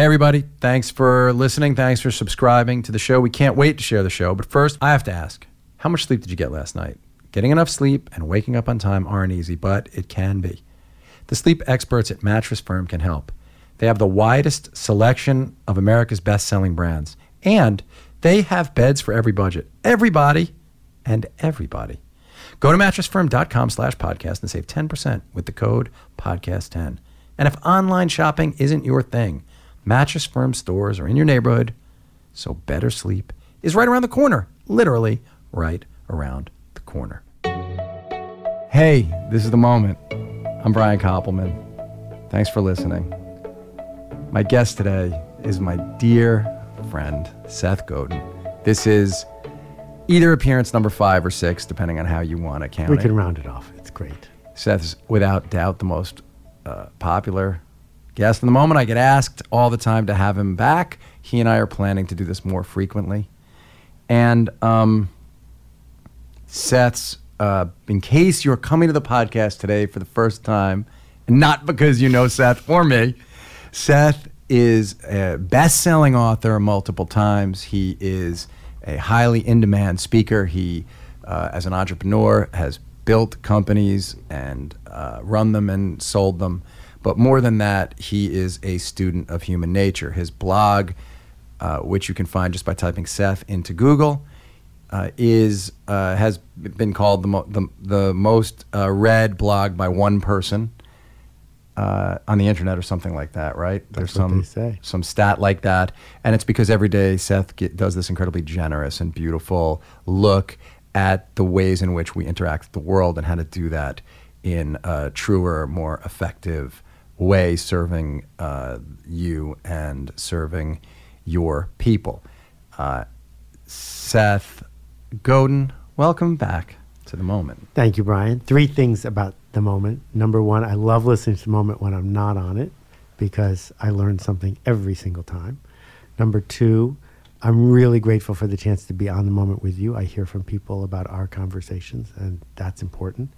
Hey, everybody. Thanks for listening. Thanks for subscribing to the show. We can't wait to share the show. But first, I have to ask how much sleep did you get last night? Getting enough sleep and waking up on time aren't easy, but it can be. The sleep experts at Mattress Firm can help. They have the widest selection of America's best selling brands, and they have beds for every budget. Everybody and everybody. Go to mattressfirm.com slash podcast and save 10% with the code podcast10. And if online shopping isn't your thing, Mattress Firm stores are in your neighborhood, so better sleep is right around the corner, literally right around the corner. Hey, this is the moment. I'm Brian Koppelman. Thanks for listening. My guest today is my dear friend, Seth Godin. This is either appearance number five or six, depending on how you want to count We it. can round it off. It's great. Seth's without doubt the most uh, popular guest. In the moment, I get asked all the time to have him back. He and I are planning to do this more frequently. And um, Seth's, uh, in case you're coming to the podcast today for the first time, and not because you know Seth or me, Seth is a best selling author multiple times. He is a highly in demand speaker. He, uh, as an entrepreneur, has built companies and uh, run them and sold them. But more than that, he is a student of human nature. His blog, uh, which you can find just by typing Seth into Google, uh, is uh, has been called the, mo- the, the most uh, read blog by one person uh, on the internet or something like that, right? There's some some stat like that, and it's because every day Seth get, does this incredibly generous and beautiful look at the ways in which we interact with the world and how to do that in a truer, more effective way, serving uh, you and serving your people. Uh, Seth Godin, welcome back to the moment. Thank you, Brian. Three things about the moment. Number one, I love listening to the moment when I'm not on it because I learn something every single time. Number two, I'm really grateful for the chance to be on the moment with you. I hear from people about our conversations, and that's important.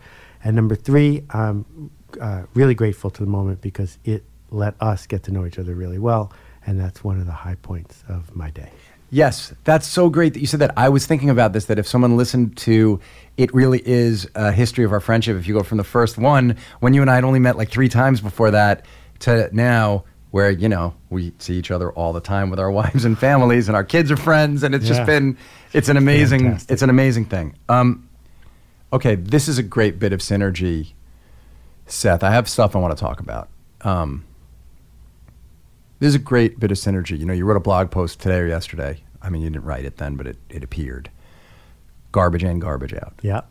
And number three, I'm uh, really grateful to the moment because it let us get to know each other really well, and that's one of the high points of my day. Yes, that's so great that you said that. I was thinking about this that if someone listened to it really is a history of our friendship. If you go from the first one, when you and I had only met like three times before that, to now, where, you know, we see each other all the time with our wives and families and our kids are friends and it's just been it's an amazing Fantastic. it's an amazing thing. Um, okay, this is a great bit of synergy, Seth. I have stuff I want to talk about. Um, this is a great bit of synergy. You know, you wrote a blog post today or yesterday. I mean, you didn't write it then, but it, it appeared. Garbage in, garbage out. Yeah.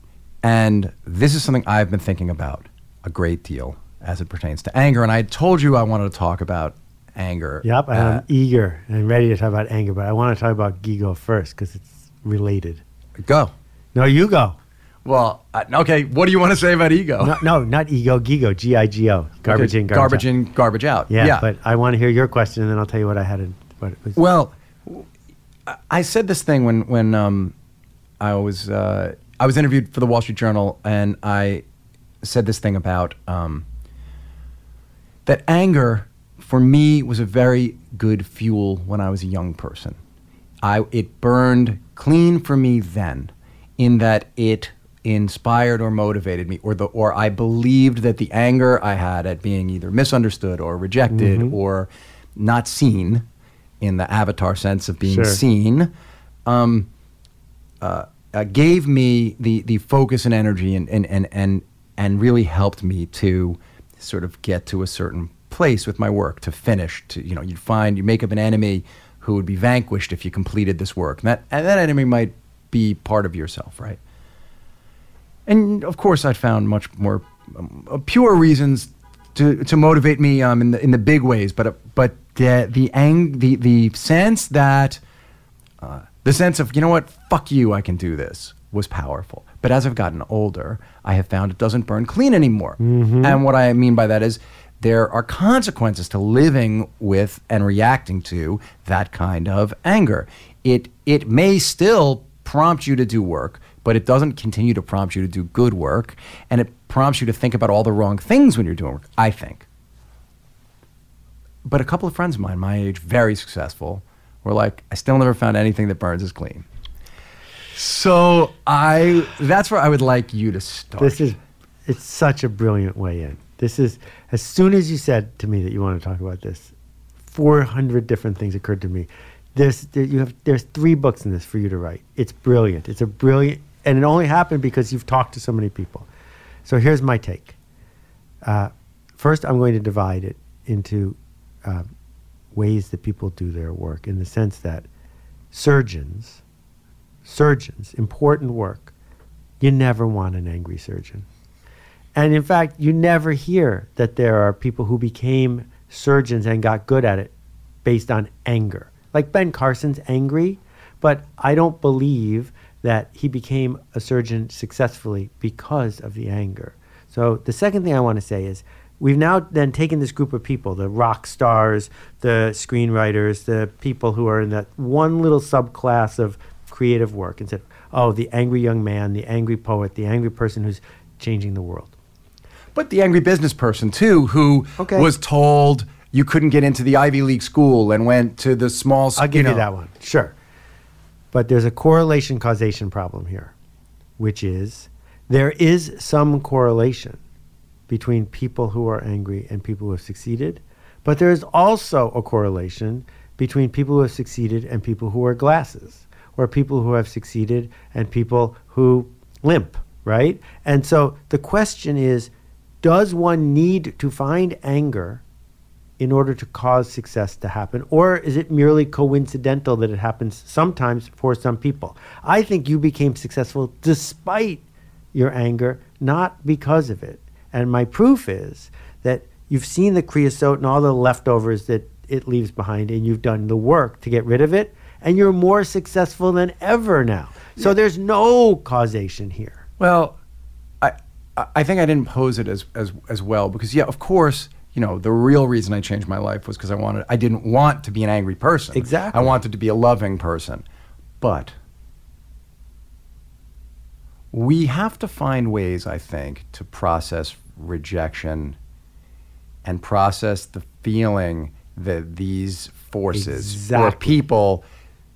And this is something I've been thinking about a great deal as it pertains to anger. And I told you I wanted to talk about anger. Yep, and Uh, I'm eager and ready to talk about anger, but I want to talk about Gigo first because it's related. go. No, you go. Well, uh, okay. What do you want to say about ego? No, no not ego, Gigo, G I G O. Garbage Okay, in, garbage garbage, out. in, garbage out. Yeah, but I want to hear your question, and then I'll tell you what I had. In, what it was. Well, I- I said this thing when when um, I was uh, I was interviewed for the Wall Street Journal, and I said this thing about um, that anger for me was a very good fuel when I was a young person. I it burned clean for me then, in that it inspired or motivated me, or the or I believed that the anger I had at being either misunderstood or rejected or not seen, in the avatar sense of being Sure. seen, um, uh, uh, gave me the the focus and energy and and and and and really helped me to sort of get to a certain place with my work to finish to you know you'd find you make up an enemy who would be vanquished if you completed this work. And that and that enemy might be part of yourself right and of course I found much more um, uh, pure reasons to to motivate me um, in the in the big ways. But uh, but the the ang- the the sense that uh, the sense of you know what? Fuck you I can do this was powerful. But as I've gotten older I have found it doesn't burn clean anymore. And what I mean by that is there are consequences to living with and reacting to that kind of anger. It it may still prompt you to do work but it doesn't continue to prompt you to do good work and it prompts you to think about all the wrong things when you're doing work I think but a couple of friends of mine, my age, very successful, were like, I still never found anything that burns as clean. So I, that's where I would like you to start. This is, it's such a brilliant way in. This is, as soon as you said to me that you want to talk about this, 400 different things occurred to me. There, you have, there's three books in this for you to write. It's brilliant. It's a brilliant, and it only happened because you've talked to so many people. So here's my take. Uh, first, I'm going to divide it into uh, ways that people do their work in the sense that surgeons, surgeons, important work, you never want an angry surgeon. And in fact, you never hear that there are people who became surgeons and got good at it based on anger. Like Ben Carson's angry, but I don't believe that he became a surgeon successfully because of the anger. So the second thing I want to say is we've now then taken this group of people, the rock stars, the screenwriters, the people who are in that one little subclass of creative work and said, oh, the angry young man, the angry poet, the angry person who's changing the world. But the angry business person too, who Okay. was told you couldn't get into the Ivy League school and went to the small. I'll give you, know- that one. Sure. But there's a correlation causation problem here, which is there is some correlation between people who are angry and people who have succeeded, but there is also a correlation between people who have succeeded and people who wear glasses, or people who have succeeded and people who limp, right? And so the question is does one need to find anger in order to cause success to happen? Or is it merely coincidental that it happens sometimes for some people? I think you became successful despite your anger, not because of it. And my proof is that you've seen the creosote and all the leftovers that it leaves behind, and you've done the work to get rid of it, and you're more successful than ever now. So there's no causation here. Well, I I- I think I didn't pose it as as as well because yeah, of course, you know, the real reason I changed my life was because I wanted I didn't want to be an angry person. Exactly. I wanted to be a loving person. But we have to find ways, I think, to process rejection and process the feeling that these forces or people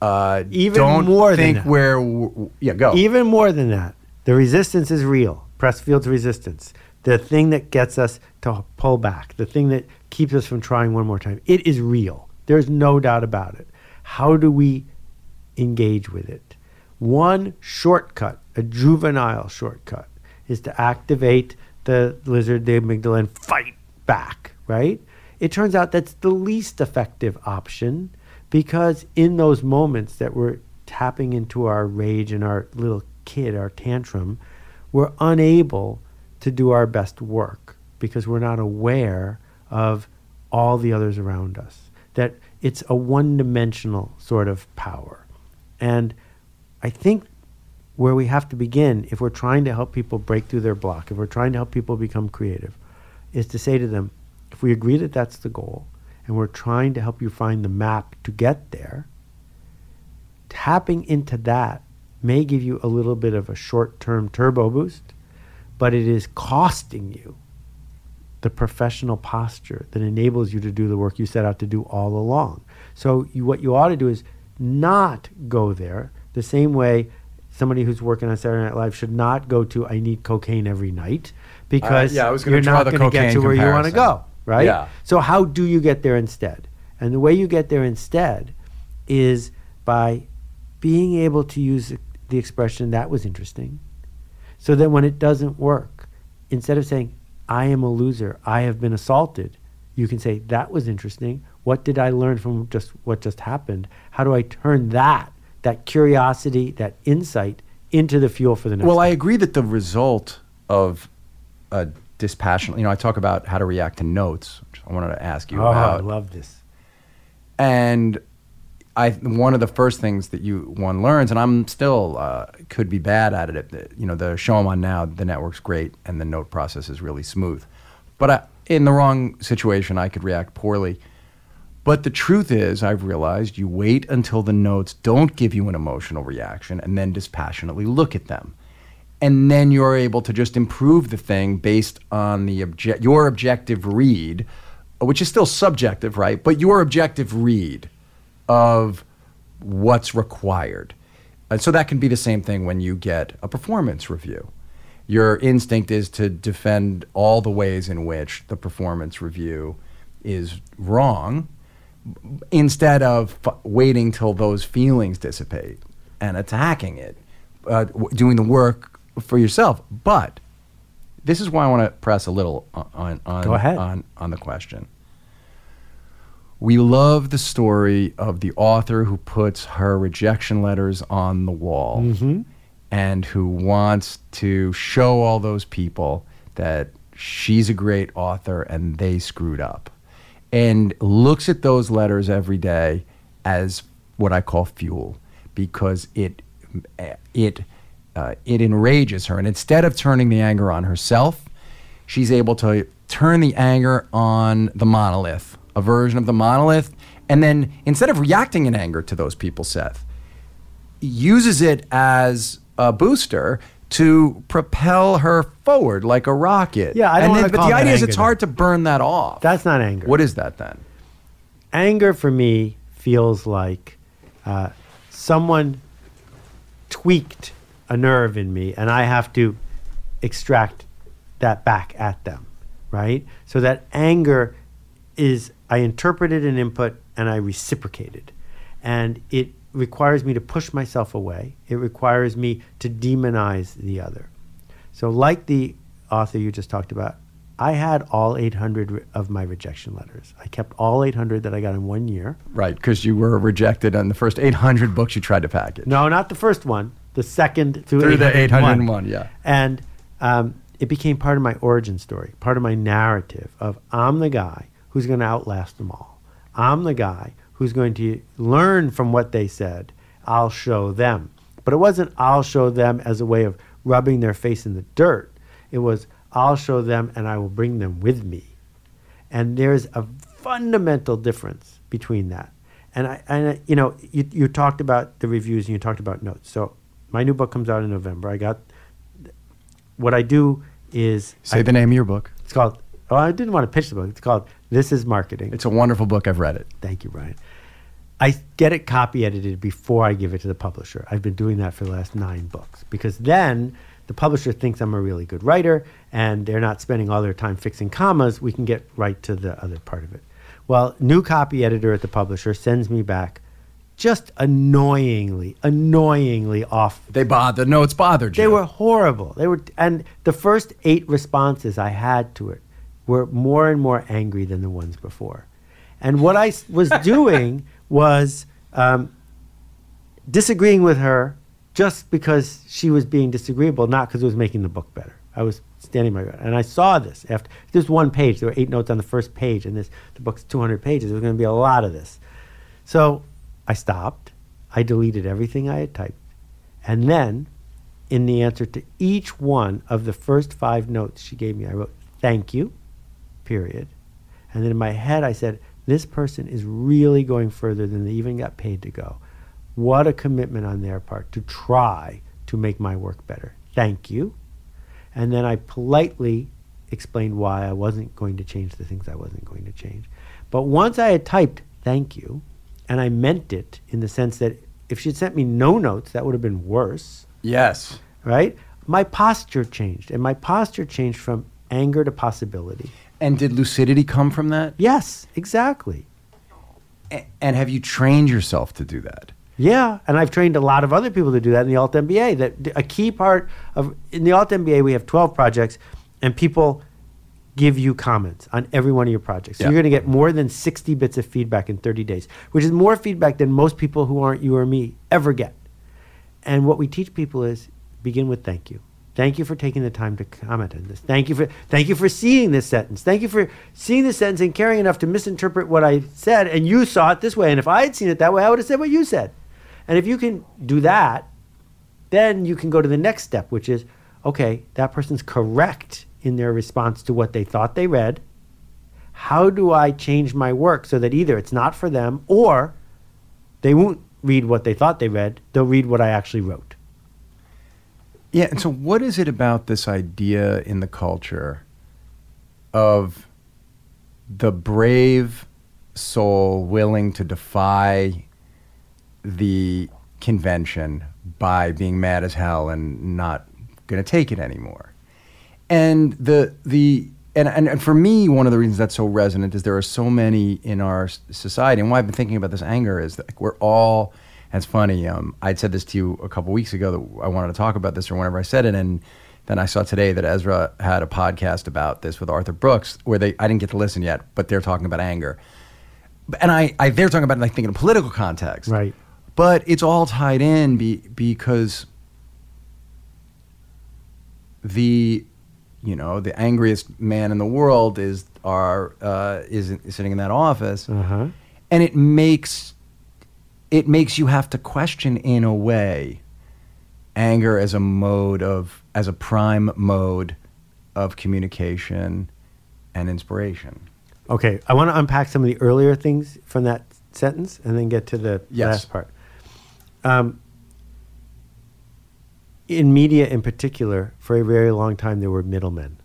uh, Even don't more than think that. we're yeah go Even more than that, the resistance is real. Pressfield's resistance, the thing that gets us to pull back, the thing that keeps us from trying one more time. It is real. There's no doubt about it. How do we engage with it? One shortcut, a juvenile shortcut, is to activate the lizard, the amygdala, and fight back, right? It turns out that's the least effective option because in those moments that we're tapping into our rage and our little kid, our tantrum, we're unable to do our best work because we're not aware of all the others around us. That it's a one dimensional sort of power. And I think where we have to begin, if we're trying to help people break through their block, if we're trying to help people become creative, is to say to them, if we agree that that's the goal, and we're trying to help you find the map to get there, tapping into that may give you a little bit of a short term turbo boost, but it is costing you the professional posture that enables you to do the work you set out to do all along. So you, what you ought to do is not go there the same way somebody who's working on Saturday Night Live should not go to I need cocaine every night because yeah, I was you're not going to get to where you want to go, right? Yeah. So how do you get there instead? And the way you get there instead is by being able to use the expression that was interesting. So that when it doesn't work, instead of saying, I am a loser, I have been assaulted, you can say, that was interesting. What did I learn from just what just happened? How do I turn that, that curiosity, that insight into the fuel for the next Well, I agree that the result of uh, a dispassionate, you know, I talk about how to react to notes, which I wanted to ask you about. oh, I love this. and I one of the first things that you one learns, and I'm still uh, could be bad at it. You know, the show I'm on now, the network's great, and the note process is really smooth. But I, in the wrong situation, I could react poorly. But the truth is, I've realized you wait until the notes don't give you an emotional reaction, and then dispassionately look at them, and then you're able to just improve the thing based on the obje- your objective read which is still subjective, right? But your objective read of what's required. And so that can be the same thing when you get a performance review. Your instinct is to defend all the ways in which the performance review is wrong instead of f- waiting till those feelings dissipate and attacking it, uh, w- doing the work for yourself. But this is why I want to press a little on on Go ahead. on on the question. We love the story of the author who puts her rejection letters on the wall Mm-hmm. and who wants to show all those people that she's a great author and they screwed up. And looks at those letters every day as what I call fuel because it it uh, it enrages her and instead of turning the anger on herself, she's able to turn the anger on the monolith, a version of the monolith, and then instead of reacting in anger to those people, Seth, uses it as a booster to propel her forward like a rocket. Yeah, I don't and then, but the idea is it's hard to burn that off. That's not anger. What is that then? anger for me feels like uh, someone tweaked a nerve in me and I have to extract that back at them, right? So that anger is, I interpreted an input and I reciprocated. And it requires me to push myself away, it requires me to demonize the other. So, like the author you just talked about, I had all 800 re- of my rejection letters. I kept all 800 that I got in one year. Right, because you were rejected on the first 800 books you tried to package. No, not the first one. The second through, Through the 801. 801, yeah. And um, it became part of my origin story, part of my narrative of I'm the guy who's going to outlast them all. I'm the guy who's going to learn from what they said. I'll show them. But it wasn't I'll show them as a way of rubbing their face in the dirt. It was I'll show them and I will bring them with me. And there's a fundamental difference between that. And I, and I, you know, you, you talked about the reviews and you talked about notes. So my new book comes out in November. I got what I do is Say I- the name of your book. it's called. Oh, I didn't want to pitch the book. It's called "This Is Marketing." It's a wonderful book. I've read it. Thank you, Brian. I get it copy edited before I give it to the publisher. I've been doing that for the last nine books because then the publisher thinks I'm a really good writer and they're not spending all their time fixing commas. We can get right to the other part of it. Well, new copy editor at the publisher sends me back just annoyingly, annoyingly off They bothered. No, it's bothered you. they were horrible. They were, and the first eight responses I had to it were more and more angry than the ones before. And what I was doing was um, disagreeing with her just because she was being disagreeable, not because it was making the book better. I was standing my ground, and I saw this after this one page. There were eight notes on the first page, and this the book's 200 pages. There was going to be a lot of this. So I stopped. I deleted everything I had typed. And then, in the answer to each one of the first five notes she gave me, I wrote, Thank you, period. And then in my head, I said, This person is really going further than they even got paid to go. What a commitment on their part to try to make my work better. Thank you. And then I politely explained why I wasn't going to change the things I wasn't going to change. But once I had typed thank you, and I meant it in the sense that if she'd sent me no notes, that would have been worse, Yes. right? My posture changed, and my posture changed from anger to possibility. And did lucidity come from that? Yes, exactly. A- And have you trained yourself to do that? Yeah, and I've trained a lot of other people to do that in the Alt MBA. That a key part of in the Alt MBA we have 12 projects, and people give you comments on every one of your projects. So Yeah. you're going to get more than 60 bits of feedback in 30 days, which is more feedback than most people who aren't you or me ever get. And what we teach people is begin with thank you. Thank you for taking the time to comment on this. Thank you for thank you for seeing this sentence. Thank you for seeing this sentence and caring enough to misinterpret what I said and you saw it this way. And if I had seen it that way, I would have said what you said. And if you can do that, then you can go to the next step, which is okay, that person's correct in their response to what they thought they read. How do I change my work so that either it's not for them or they won't read what they thought they read, they'll read what I actually wrote. Yeah. And so, what is it about this idea in the culture of the brave soul willing to defy the convention by being mad as hell and not going to take it anymore. And the the and, and and for me, one of the reasons that's so resonant is there are so many in our society, and why I've been thinking about this anger is that we're all. It's funny. Um, I'd said this to you a couple weeks ago that I wanted to talk about this, or whenever I said it, and then I saw today that Ezra had a podcast about this with Arthur Brooks, where they I didn't get to listen yet, but they're talking about anger, and I, I they're talking about it, I think in a political context, Right. But it's all tied in be, because the you know the angriest man in the world is our uh, is, sitting in that office, Uh huh. and it makes it makes you have to question in a way anger as a mode of as a prime mode of communication and inspiration. Okay, I want to unpack some of the earlier things from that sentence and then get to the Yes. last part. Um, in media, in particular, for a very long time, there were middlemen.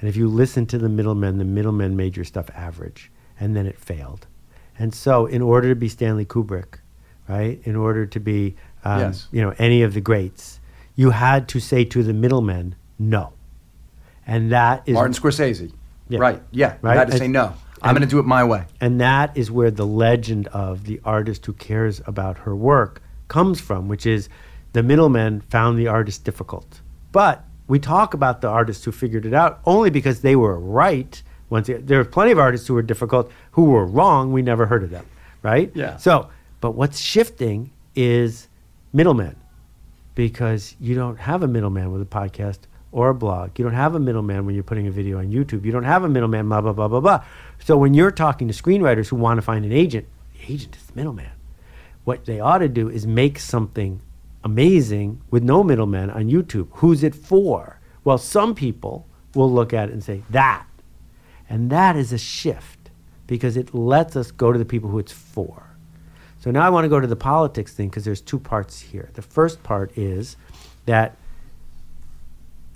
And if you listen to the middlemen, the middlemen made your stuff average, and then it failed. And so, in order to be Stanley Kubrick, right, in order to be, um, Yes. you know, any of the greats, you had to say to the middlemen, no. And that is Martin Scorsese, Yeah. right? Yeah, Right? you had to And- say no. I'm going to do it my way. And that is where the legend of the artist who cares about her work comes from, which is the middlemen found the artist difficult. But we talk about the artists who figured it out only because they were right. Once there are plenty of artists who were difficult who were wrong. We never heard of them, right? Yeah. So, but what's shifting is middlemen because you don't have a middleman with a podcast or a blog. You don't have a middleman when you're putting a video on YouTube. You don't have a middleman, blah, blah, blah, blah, blah. So when you're talking to screenwriters who want to find an agent, the agent is the middleman. What they ought to do is make something amazing with no middleman on YouTube. Who's it for? Well, some people will look at it and say, that. And that is a shift because it lets us go to the people who it's for. So now I want to go to the politics thing because there's two parts here. The first part is that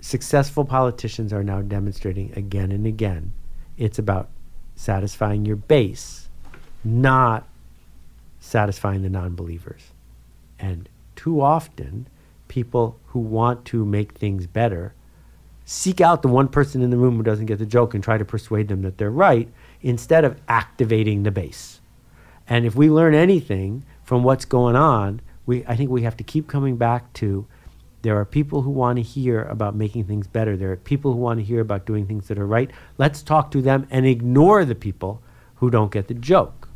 successful politicians are now demonstrating again and again it's about satisfying your base, not satisfying the non believers. And too often, people who want to make things better seek out the one person in the room who doesn't get the joke and try to persuade them that they're right instead of activating the base. And if we learn anything from what's going on, we, I think we have to keep coming back to there are people who want to hear about making things better. There are people who want to hear about doing things that are right. Let's talk to them and ignore the people who don't get the joke.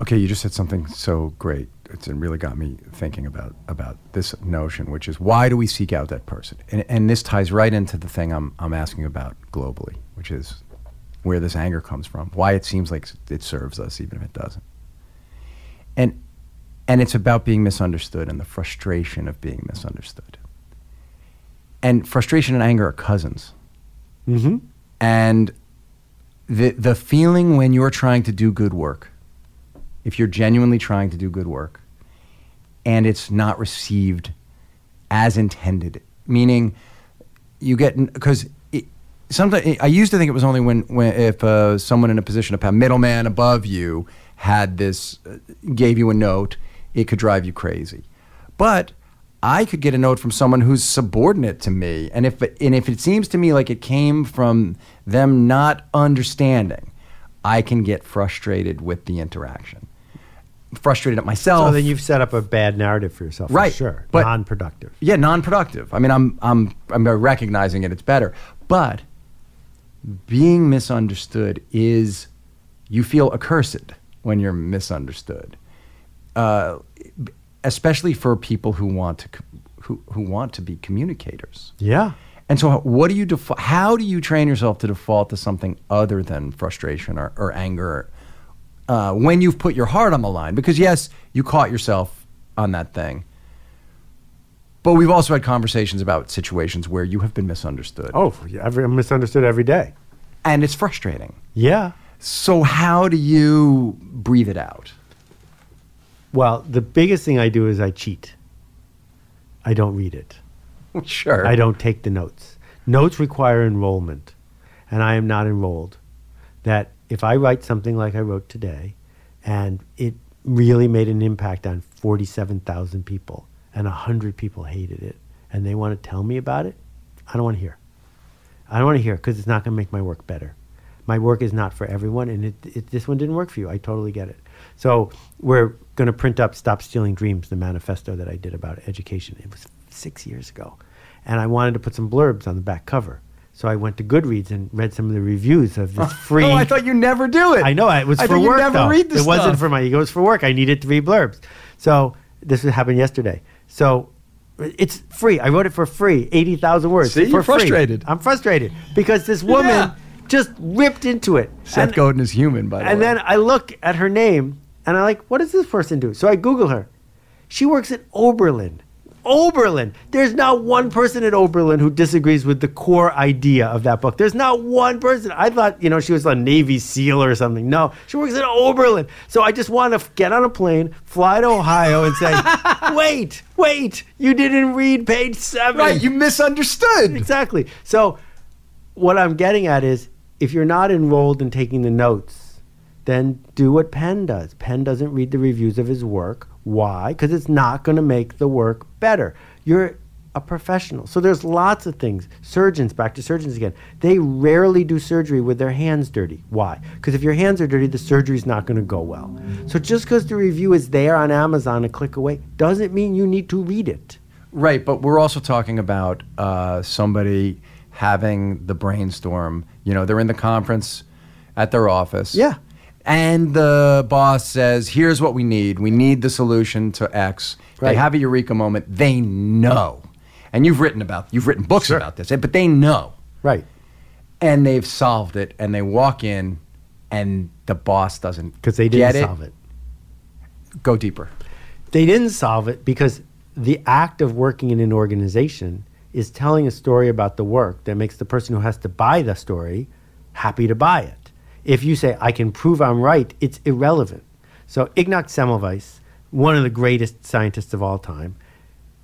Okay, you just said something so great. It's, it really got me thinking about about this notion, which is why do we seek out that person? And, and this ties right into the thing I'm I'm asking about globally, which is where this anger comes from, why it seems like it serves us, even if it doesn't. And and it's about being misunderstood and the frustration of being misunderstood. And frustration and anger are cousins. Mm-hmm. And the the feeling when you're trying to do good work, if you're genuinely trying to do good work, and it's not received as intended, meaning you get because sometimes I used to think it was only when, when if uh, someone in a position of power, middleman above you, had this uh, gave you a note, it could drive you crazy. But I could get a note from someone who's subordinate to me, and if and if it seems to me like it came from them not understanding, I can get frustrated with the interaction, frustrated at myself. So then you've set up a bad narrative for yourself, Right, For sure, but- non-productive. yeah, non-productive. I mean, I'm I'm I'm recognizing it. It's better, but being misunderstood is you feel accursed when you're misunderstood, uh, especially for people who want to who who want to be communicators. Yeah. And so, what do you defa- How do you train yourself to default to something other than frustration or, or anger uh, when you've put your heart on the line? Because yes, you caught yourself on that thing, but we've also had conversations about situations where you have been misunderstood, Oh, every, I'm misunderstood every day. and it's frustrating. Yeah. So, how do you breathe it out? Well, the biggest thing I do is I cheat. I don't read it. Sure. I don't take the notes. Notes require enrollment, and I am not enrolled. that if I write something like I wrote today, and it really made an impact on 47,000 people, and a 100 people hated it, and they want to tell me about it, I don't want to hear. I don't want to hear because it's not going to make my work better. My work is not for everyone, and it, it, this one didn't work for you. I totally get it. So we're going to print up "Stop Stealing Dreams," the manifesto that I did about education. It was six years ago, and I wanted to put some blurbs on the back cover. So I went to Goodreads and read some of the reviews of this oh, free. Oh, I thought you never do it. I know it was I for thought you work. never though. read the It wasn't for my ego. It was for work. I needed three blurbs. So this happened yesterday. So it's free. I wrote it for free, eighty thousand words. See, for you're free. frustrated. I'm frustrated because this woman Yeah. just ripped into it. Seth And- Godin is human, by the way. and then I look at her name and I'm like, what does this person do? So I Google her. She works at Oberlin. Oberlin. There's not one person at Oberlin who disagrees with the core idea of that book. There's not one person. I thought, you know, she was a Navy SEAL or something. No, she works at Oberlin. So I just want to f- get on a plane, fly to Ohio, and say, wait, wait, you didn't read page seven. right, you misunderstood. Exactly. So, what I'm getting at is if you're not enrolled in taking the notes, then do what Penn does. Penn doesn't read the reviews of his work. Why? Because it's not going to make the work better. You're a professional. So there's lots of things. Surgeons, back to surgeons again, they rarely do surgery with their hands dirty. Why? Because if your hands are dirty, the surgery's not going to go well. So just because the review is there on Amazon a click away doesn't mean you need to read it. Right, but we're also talking about uh, somebody having the brainstorm. You know, they're in the conference at their office. Yeah. And the boss says, here's what we need. We need the solution to X. They have a eureka moment. They know. And you've written about, you've written books Sure. about this, eh, but they know. Right. And they've solved it. And they walk in, and the boss doesn't Because they didn't solve it. Go deeper. They didn't solve it because the act of working in an organization is telling a story about the work that makes the person who has to buy the story happy to buy it. If you say, I can prove I'm right, it's irrelevant. So Ignaz Semmelweis, one of the greatest scientists of all time,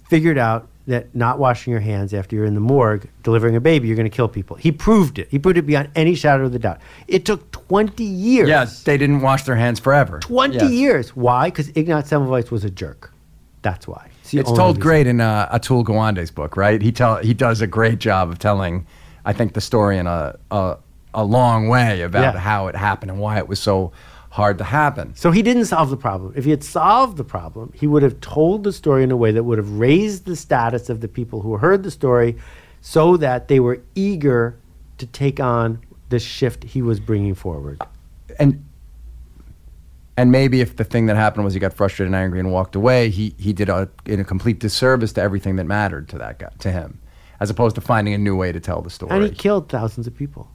figured out that not washing your hands after you're in the morgue delivering a baby, you're going to kill people. He proved it. He proved it beyond any shadow of the doubt. It took 20 years. Yes, they didn't wash their hands forever. 20 Yes. years. Why? Because Ignaz Semmelweis was a jerk. That's why. the It's told reason. great in uh, Atul Gawande's book, right? He tell he does a great job of telling, I think, the story in a a, a long way about Yeah. how it happened and why it was so hard to happen. So he didn't solve the problem. If he had solved the problem, he would have told the story in a way that would have raised the status of the people who heard the story so that they were eager to take on the shift he was bringing forward. And and maybe if the thing that happened was he got frustrated and angry and walked away, he he did a in a complete disservice to everything that mattered to that guy to him, as opposed to finding a new way to tell the story. And he killed thousands of people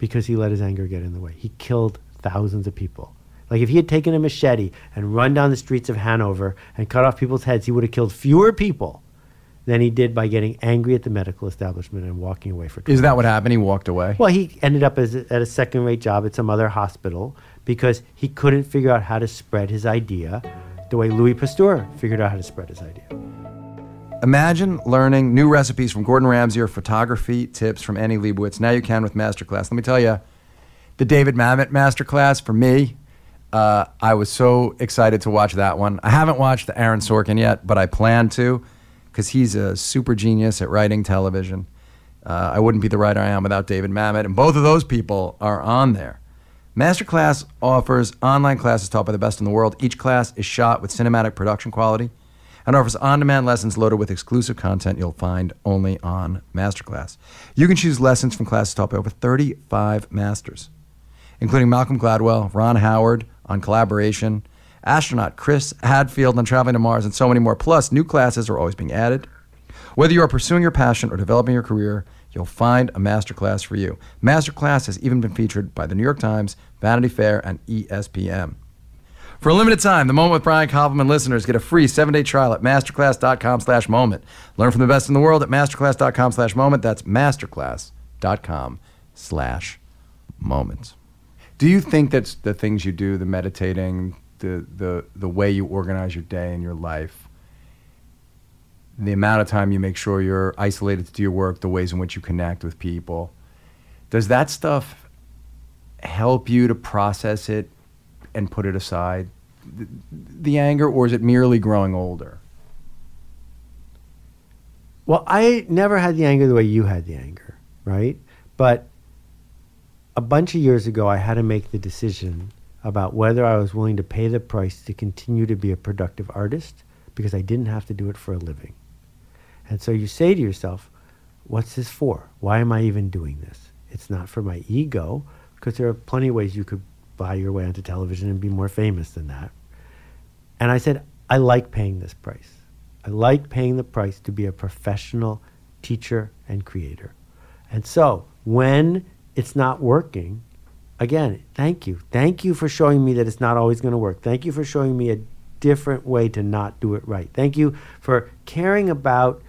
because he let his anger get in the way. He killed thousands of people. Like if he had taken a machete and run down the streets of Hanover and cut off people's heads, he would have killed fewer people than he did by getting angry at the medical establishment and walking away for 20 Is that what happened? He walked away. Well, he ended up as a, at a second-rate job at some other hospital because he couldn't figure out how to spread his idea the way Louis Pasteur figured out how to spread his idea. Imagine learning new recipes from Gordon Ramsay or photography tips from Annie Leibovitz. Now you can with Masterclass. Let me tell you, the David Mamet Masterclass for me, uh, I was so excited to watch that one. I haven't watched the Aaron Sorkin yet, but I plan to because he's a super genius at writing television. Uh, I wouldn't be the writer I am without David Mamet, and both of those people are on there. Masterclass offers online classes taught by the best in the world. Each class is shot with cinematic production quality and offers on demand lessons loaded with exclusive content you'll find only on Masterclass. You can choose lessons from classes taught by over 35 masters, including Malcolm Gladwell, Ron Howard on collaboration, astronaut Chris Hadfield on traveling to Mars, and so many more. Plus, new classes are always being added. Whether you are pursuing your passion or developing your career, you'll find a masterclass for you. Masterclass has even been featured by the New York Times, Vanity Fair, and ESPN. For a limited time, the Moment with Brian Koppelman listeners get a free seven-day trial at masterclass.com slash moment. Learn from the best in the world at masterclass.com slash moment. That's masterclass.com slash moment. Do you think that the things you do, the meditating, the, the, the way you organize your day and your life, the amount of time you make sure you're isolated to do your work, the ways in which you connect with people, does that stuff help you to process it and put it aside, the, the anger, or is it merely growing older? Well, I never had the anger the way you had the anger, right? But a bunch of years ago, I had to make the decision about whether I was willing to pay the price to continue to be a productive artist because I didn't have to do it for a living. And so you say to yourself, what's this for? Why am I even doing this? It's not for my ego, because there are plenty of ways you could buy your way onto television and be more famous than that. And I said, I like paying this price. I like paying the price to be a professional teacher and creator. And so when it's not working, again, thank you. Thank you for showing me that it's not always going to work. Thank you for showing me a different way to not do it right. Thank you for caring about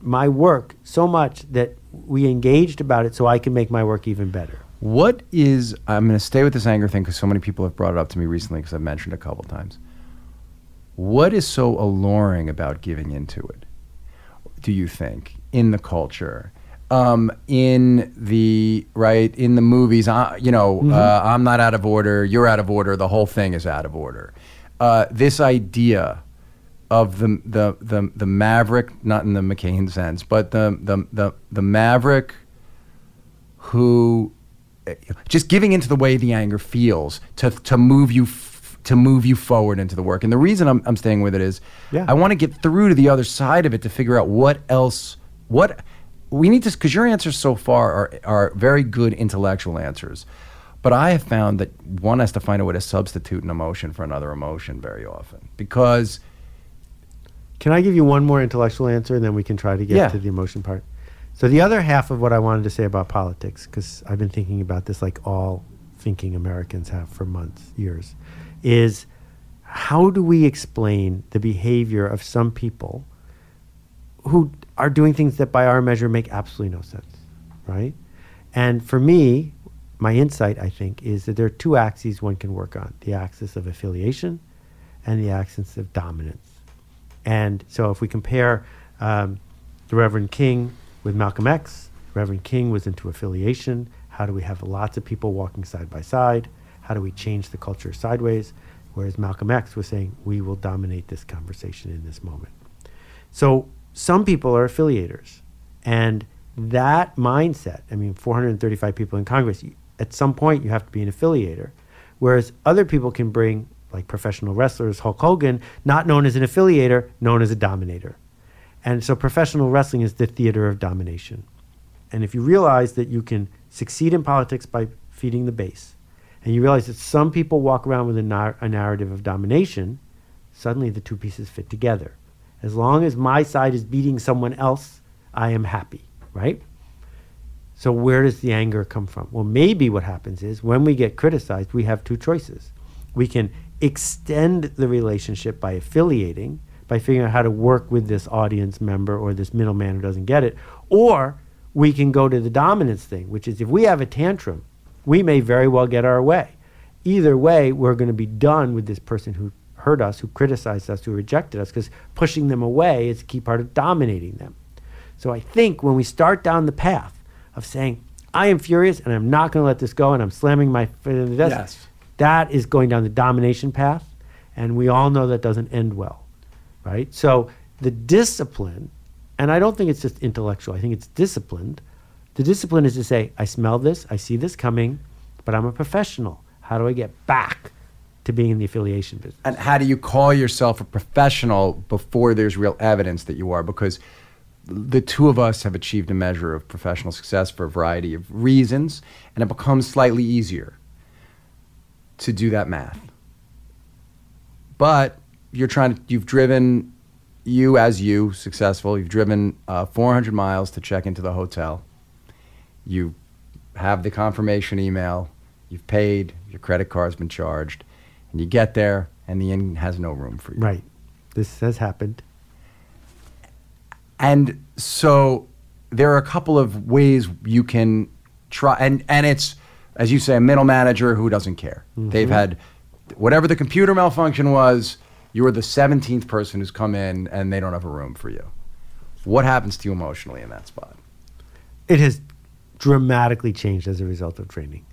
my work so much that we engaged about it so I can make my work even better. What is, I'm going to stay with this anger thing because so many people have brought it up to me recently because I've mentioned it a couple times. What is so alluring about giving into it, do you think, in the culture? Um, in the right in the movies, uh, you know, Mm-hmm. uh, I'm not out of order. You're out of order. The whole thing is out of order. Uh, this idea of the, the the the maverick, not in the McCain sense, but the the the, the maverick who just giving into the way the anger feels to to move you f- to move you forward into the work. And the reason I'm I'm staying with it is Yeah. I want to get through to the other side of it to figure out what else what we need to because your answers so far are are very good intellectual answers. But I have found that one has to find a way to substitute an emotion for another emotion very often because Can I give you one more intellectual answer and then we can try to get Yeah. to the emotion part? So, the other half of what I wanted to say about politics, because I've been thinking about this like all thinking Americans have for months, years, is how do we explain the behavior of some people who are doing things that by our measure make absolutely no sense, right? And for me, my insight, I think, is that there are two axes one can work on the axis of affiliation and the axis of dominance. And so if we compare um, the Reverend King with Malcolm X, Reverend King was into affiliation. How do we have lots of people walking side by side? How do we change the culture sideways? Whereas Malcolm X was saying, we will dominate this conversation in this moment. So some people are affiliators. And that mindset, I mean, 435 people in Congress, at some point you have to be an affiliator. Whereas other people can bring, like professional wrestlers, Hulk Hogan, not known as an affiliator, known as a dominator. And so professional wrestling is the theater of domination. And if you realize that you can succeed in politics by feeding the base, and you realize that some people walk around with a, nar- a narrative of domination, suddenly the two pieces fit together. As long as my side is beating someone else, I am happy, right? So where does the anger come from? Well, maybe what happens is when we get criticized, we have two choices. We can extend the relationship by affiliating, by figuring out how to work with this audience member or this middleman who doesn't get it, or we can go to the dominance thing, which is if we have a tantrum, we may very well get our way. Either way, we're going to be done with this person who hurt us, who criticized us, who rejected us, because pushing them away is a key part of dominating them. So I think when we start down the path of saying, I am furious and I'm not going to let this go and I'm slamming my foot in the desk, Yes. that is going down the domination path. And we all know that doesn't end well, right? So the discipline, and I don't think it's just intellectual, I think it's disciplined. The discipline is to say, I smell this, I see this coming, but I'm a professional. How do I get back to being in the affiliation business? And how do you call yourself a professional before there's real evidence that you are? Because the two of us have achieved a measure of professional success for a variety of reasons, and it becomes slightly easier to do that math. But you're trying to, you've driven, you as you, successful, you've driven uh, 400 miles to check into the hotel. You have the confirmation email, you've paid, your credit card's been charged, and you get there, and the inn has no room for you. Right. This has happened. And so there are a couple of ways you can try, and, and it's, as you say, a middle manager who doesn't care. They've had whatever the computer malfunction was, you were the 17th person who's come in and they don't have a room for you. What happens to you emotionally in that spot? It has dramatically changed as a result of training.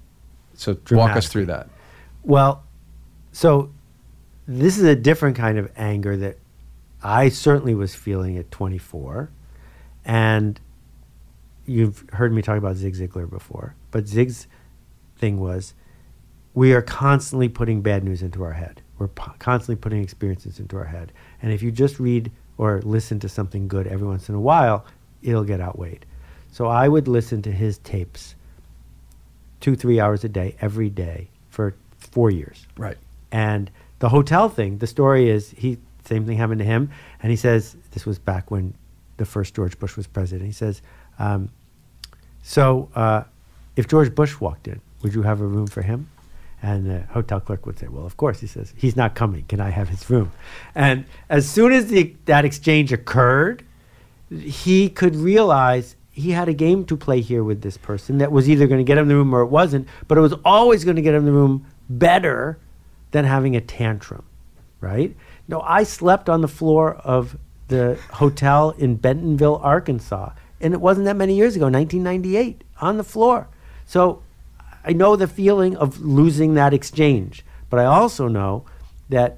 So walk us through that. Well, so this is a different kind of anger that I certainly was feeling at 24. And you've heard me talk about Zig Ziglar before, but Zig's thing was we are constantly putting bad news into our head. We're po- constantly putting experiences into our head. And if you just read or listen to something good every once in a while, it'll get outweighed. So I would listen to his tapes two, three hours a day, every day for four years. Right. And the hotel thing, the story is he same thing happened to him, and he says this was back when the first George Bush was president. He says, um, "So uh, if George Bush walked in, would you have a room for him?" And the hotel clerk would say, "Well, of course." He says, "He's not coming. Can I have his room?" And as soon as the, that exchange occurred, he could realize he had a game to play here with this person that was either going to get him the room or it wasn't, but it was always going to get him the room better than having a tantrum, right? No, I slept on the floor of the hotel in Bentonville, Arkansas, and it wasn't that many years ago, 1998, on the floor. So I know the feeling of losing that exchange, but I also know that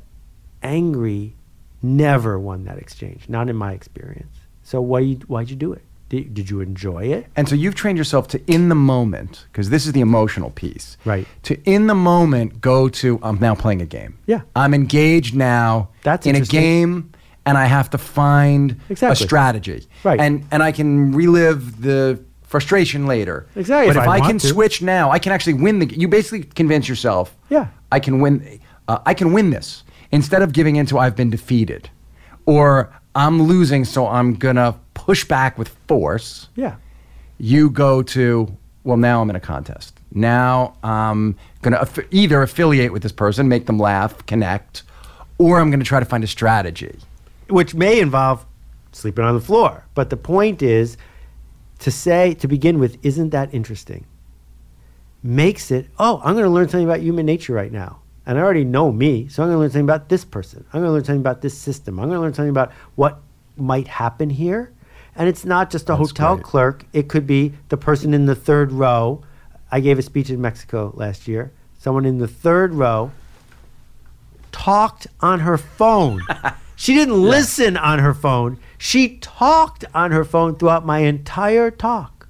angry never won that exchange, not in my experience. So why you, why'd you do it? Did, did you enjoy it? And so you've trained yourself to in the moment, because this is the emotional piece. Right. To in the moment go to I'm now playing a game. Yeah. I'm engaged now That's in a game and I have to find Exactly. a strategy. Right. And and I can relive the frustration later. Exactly, But if if, I I, can to. switch now, I can actually win the you basically convince yourself Yeah. I can win uh, I can win this instead of giving into I've been defeated or I'm losing so I'm going to push back with force Yeah. you go to well now i'm in a contest now i'm going to aff- either affiliate with this person make them laugh connect or i'm going to try to find a strategy which may involve sleeping on the floor. But the point is to say, to begin with, isn't that interesting? Makes it, oh, I'm going to learn something about human nature right now. And I already know me, so I'm going to learn something about this person. I'm going to learn something about this system. I'm going to learn something about what might happen here. And it's not just a That's hotel great. clerk, it could be the person in the third row. I gave a speech in Mexico last year. Someone in the third row talked on her phone. she didn't listen on her phone. She talked on her phone throughout my entire talk.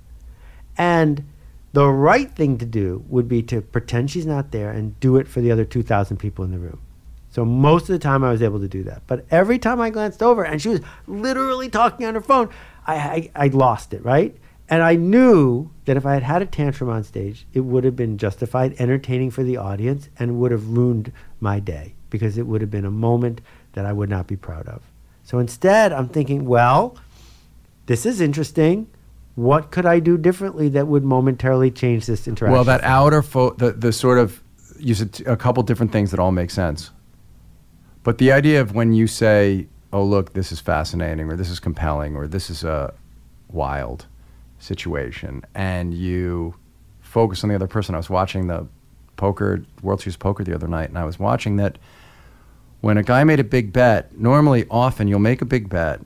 And the right thing to do would be to pretend she's not there and do it for the other 2,000 people in the room. So most of the time I was able to do that. But every time I glanced over and she was literally talking on her phone, I, I, I lost it, right? And I knew that if I had had a tantrum on stage, it would have been justified, entertaining for the audience, and would have ruined my day because it would have been a moment that I would not be proud of. So instead, I'm thinking, well, this is interesting. What could I do differently that would momentarily change this interaction? well that outer fo- the, the sort of you said a couple different things that all make sense but the idea of when you say oh look this is fascinating or this is compelling or this is a wild situation and you focus on the other person i was watching the poker world series poker the other night and i was watching that when a guy made a big bet normally often you'll make a big bet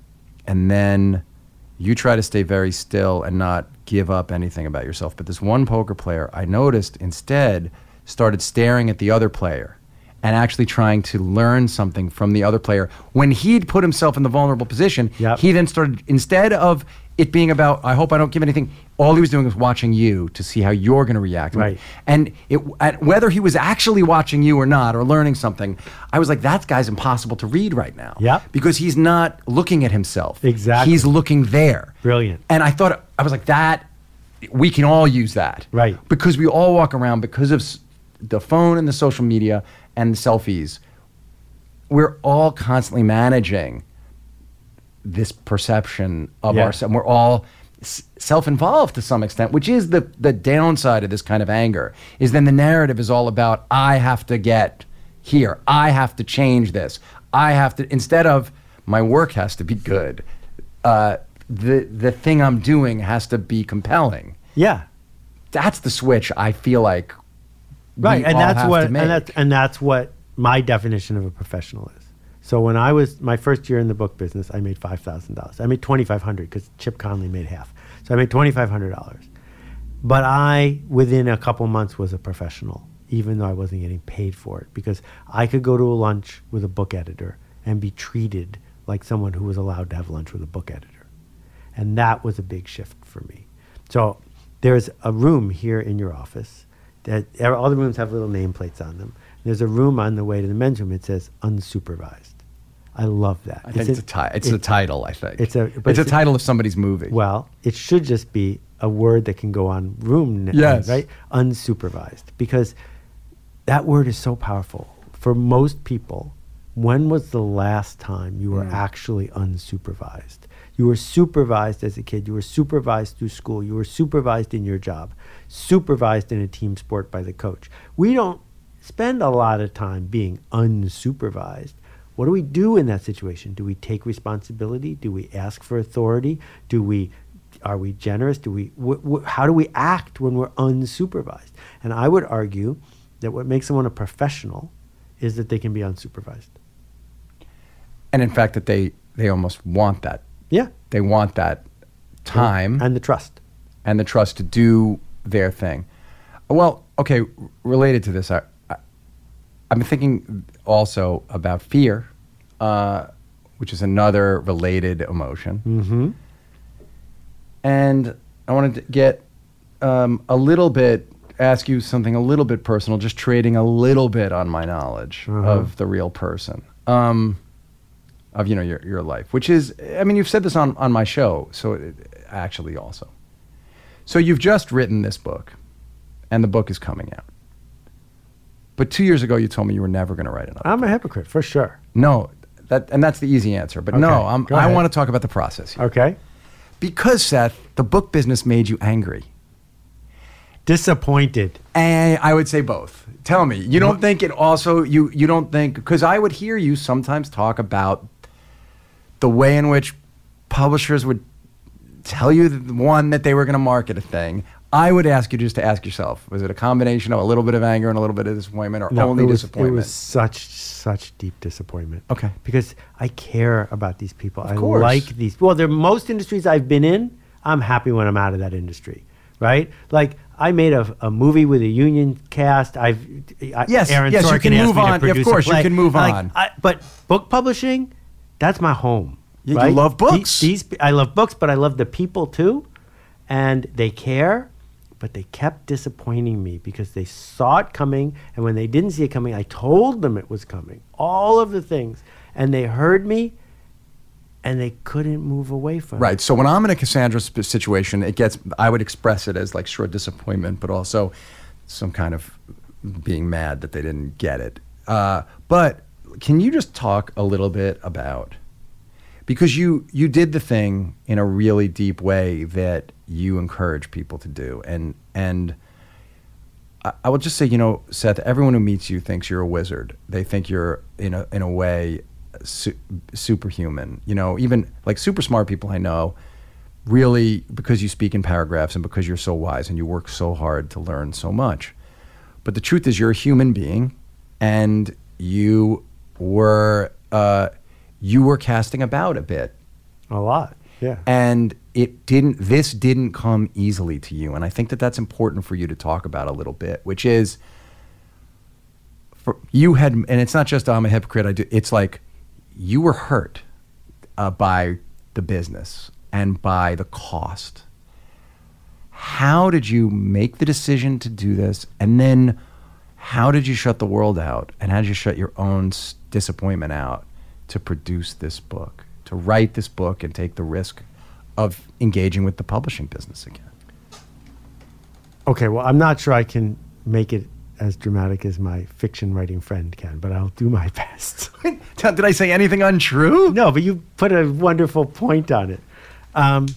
and then you try to stay very still and not give up anything about yourself. But this one poker player i noticed instead started staring at the other player and actually trying to learn something from the other player when he'd put himself in the vulnerable position Yep. he then started instead of it being about i hope i don't give anything all he was doing was watching you to see how you're going to react Right. and it whether he was actually watching you or not or learning something i was like that guy's impossible to read right now Yep. because he's not looking at himself Exactly. he's looking there Brilliant. and i thought i was like that we can all use that Right. because we all walk around because of the phone and the social media and the selfies we're all constantly managing this perception of Yeah. ourselves. We're all s- self-involved to some extent, which is the the downside of this kind of anger. Is then the narrative is all about I have to get here, I have to change this, I have to instead of my work has to be good. Uh, the the thing I'm doing has to be compelling. yeah. That's the switch I feel like right and that's what and that's and that's what my definition of a professional is. So when i was my first year in the book business i made $5000 i made 2500 because chip conley made half. So i made $2500 But I, within a couple months, was a professional, even though I wasn't getting paid for it, because I could go to a lunch with a book editor and be treated like someone who was allowed to have lunch with a book editor. And that was a big shift for me. So there's a room here in your office that all the rooms have little nameplates on them. There's a room on the way to the men's room. It says unsupervised. I love that. I think it's, a, ti- it's a title. I think it's a it's, a title of somebody's movie. Well, it should just be a word that can go on room. Yes. Right. Unsupervised, because that word is so powerful for most people. When was the last time you were Mm. actually unsupervised? You were supervised as a kid. You were supervised through school. You were supervised in your job, supervised in a team sport by the coach. We don't spend a lot of time being unsupervised. What do we do in that situation? Do we take responsibility? Do we ask for authority? Do we are we generous? Do we wh- wh- how do we act when we're unsupervised? And I would argue that what makes someone a professional is that they can be unsupervised. and in fact, that they they almost want that. Yeah. They want that time and the trust. and the trust to do their thing. Well, okay, related to this, I, I, I've been thinking also about fear, uh, which is another related emotion. Mm-hmm. And I wanted to get um, a little bit, ask you something a little bit personal, just trading a little bit on my knowledge Uh-huh. of the real person. Um, of you know your your life, which is I mean you've said this on on my show, so it, actually also. So you've just written this book, and the book is coming out. But two years ago, you told me you were never going to write another. I'm a hypocrite for sure. no, that and that's the easy answer. But no, I'm, I want to talk about the process here. Okay. because Seth, the book business made you angry. Disappointed. And I would say both. Tell me, you don't mm-hmm. think it also you you don't think because I would hear you sometimes talk about the way in which publishers would tell you that, one that they were going to market a thing. I would ask you just to ask yourself: Was it a combination of a little bit of anger and a little bit of disappointment, or only it was, disappointment? It was such such deep disappointment. Okay. Because I care about these people. I course. like these. Well, they're most industries I've been in. I'm happy when I'm out of that industry, right? Like I made a, a movie with a union cast. I've I, Yes, Aaron yes, you can move on. Of course, you can move Like, on. I, but book publishing, that's my home. You right? love books. These, I love books, but I love the people too, and they care. But they kept disappointing me because they saw it coming, and when they didn't see it coming, I told them it was coming. All of the things, and they heard me, and they couldn't move away from it. Right. So when I'm in a Cassandra sp- situation, it gets. I would express it as like sure disappointment, but also some kind of being mad that they didn't get it. Uh, but can you just talk a little bit about because you you did the thing in a really deep way that you encourage people to do, and and. I- I will just say, you know, Seth. Everyone who meets you thinks you're a wizard. They think you're in a in a way su- superhuman. You know, even like super smart people I know, really because you speak in paragraphs and because you're so wise and you work so hard to learn so much. But the truth is, you're a human being, and you were uh, you were casting about a bit. A lot. Yeah. and it didn't this didn't come easily to you. And i think that that's important for you to talk about a little bit which is for you had and it's not just i'm a hypocrite i do it's like you were hurt uh, by the business and by the cost. How did you make the decision to do this? And then how did you shut the world out? And how did you shut your own disappointment out to produce this book to write this book and take the risk of engaging with the publishing business again Okay, well, I'm not sure I can make it as dramatic as my fiction writing friend can, but I'll do my best. did i say anything untrue no, but you put a wonderful point on it. Um,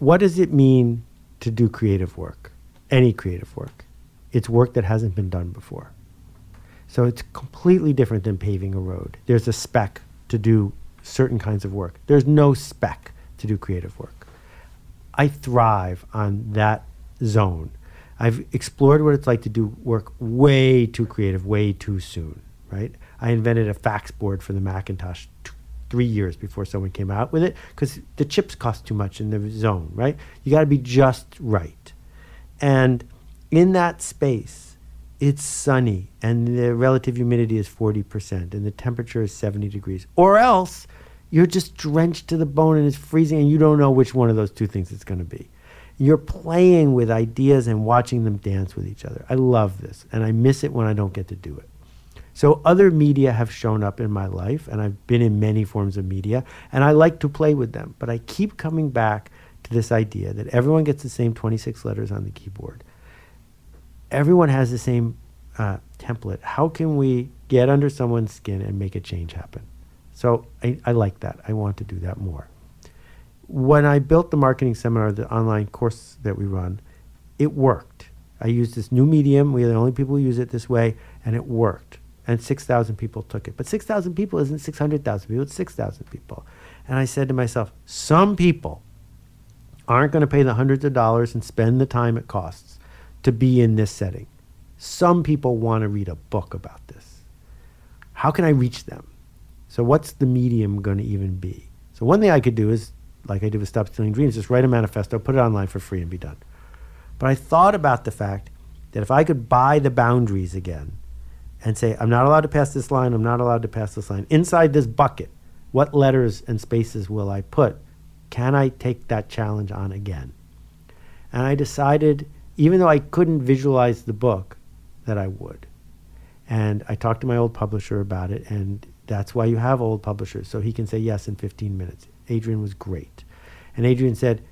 what does it mean to do creative work? Any creative work. It's work that hasn't been done before. So it's completely different than paving a road. There's a spec to do certain kinds of work. There's no spec to do creative work. I thrive on that zone. I've explored what it's like to do work way too creative, way too soon, right? I invented a fax board for the Macintosh t- three years before someone came out with it because the chips cost too much in the zone, right? You got to be just right. And in that space, it's sunny and the relative humidity is 40% and the temperature is 70 degrees. Or else you're just drenched to the bone and it's freezing and you don't know which one of those two things it's going to be. You're playing with ideas and watching them dance with each other. I love this and I miss it when I don't get to do it. So other media have shown up in my life and I've been in many forms of media and I like to play with them, but I keep coming back to this idea that everyone gets the same 26 letters on the keyboard. Everyone has the same uh, template. How can we get under someone's skin and make a change happen? So I, I like that. I want to do that more. When I built the marketing seminar, the online course that we run, it worked. I used this new medium. We are the only people who use it this way, and it worked. And 6,000 people took it. But 6,000 people isn't 600,000 people, it's 6,000 people. And I said to myself, some people aren't going to pay the hundreds of dollars and spend the time it costs to be in this setting. Some people want to read a book about this. How can I reach them? So, what's the medium going to even be? So, one thing I could do is, like I did with Stop Stealing Dreams, just write a manifesto, put it online for free, and be done. But I thought about the fact that if I could buy the boundaries again and say, I'm not allowed to pass this line, I'm not allowed to pass this line, inside this bucket, what letters and spaces will I put? Can I take that challenge on again? And I decided, even though I couldn't visualize the book, that I would. And I talked to my old publisher about it, and that's why you have old publishers, so he can say yes in 15 minutes. Adrian was great. And Adrian said,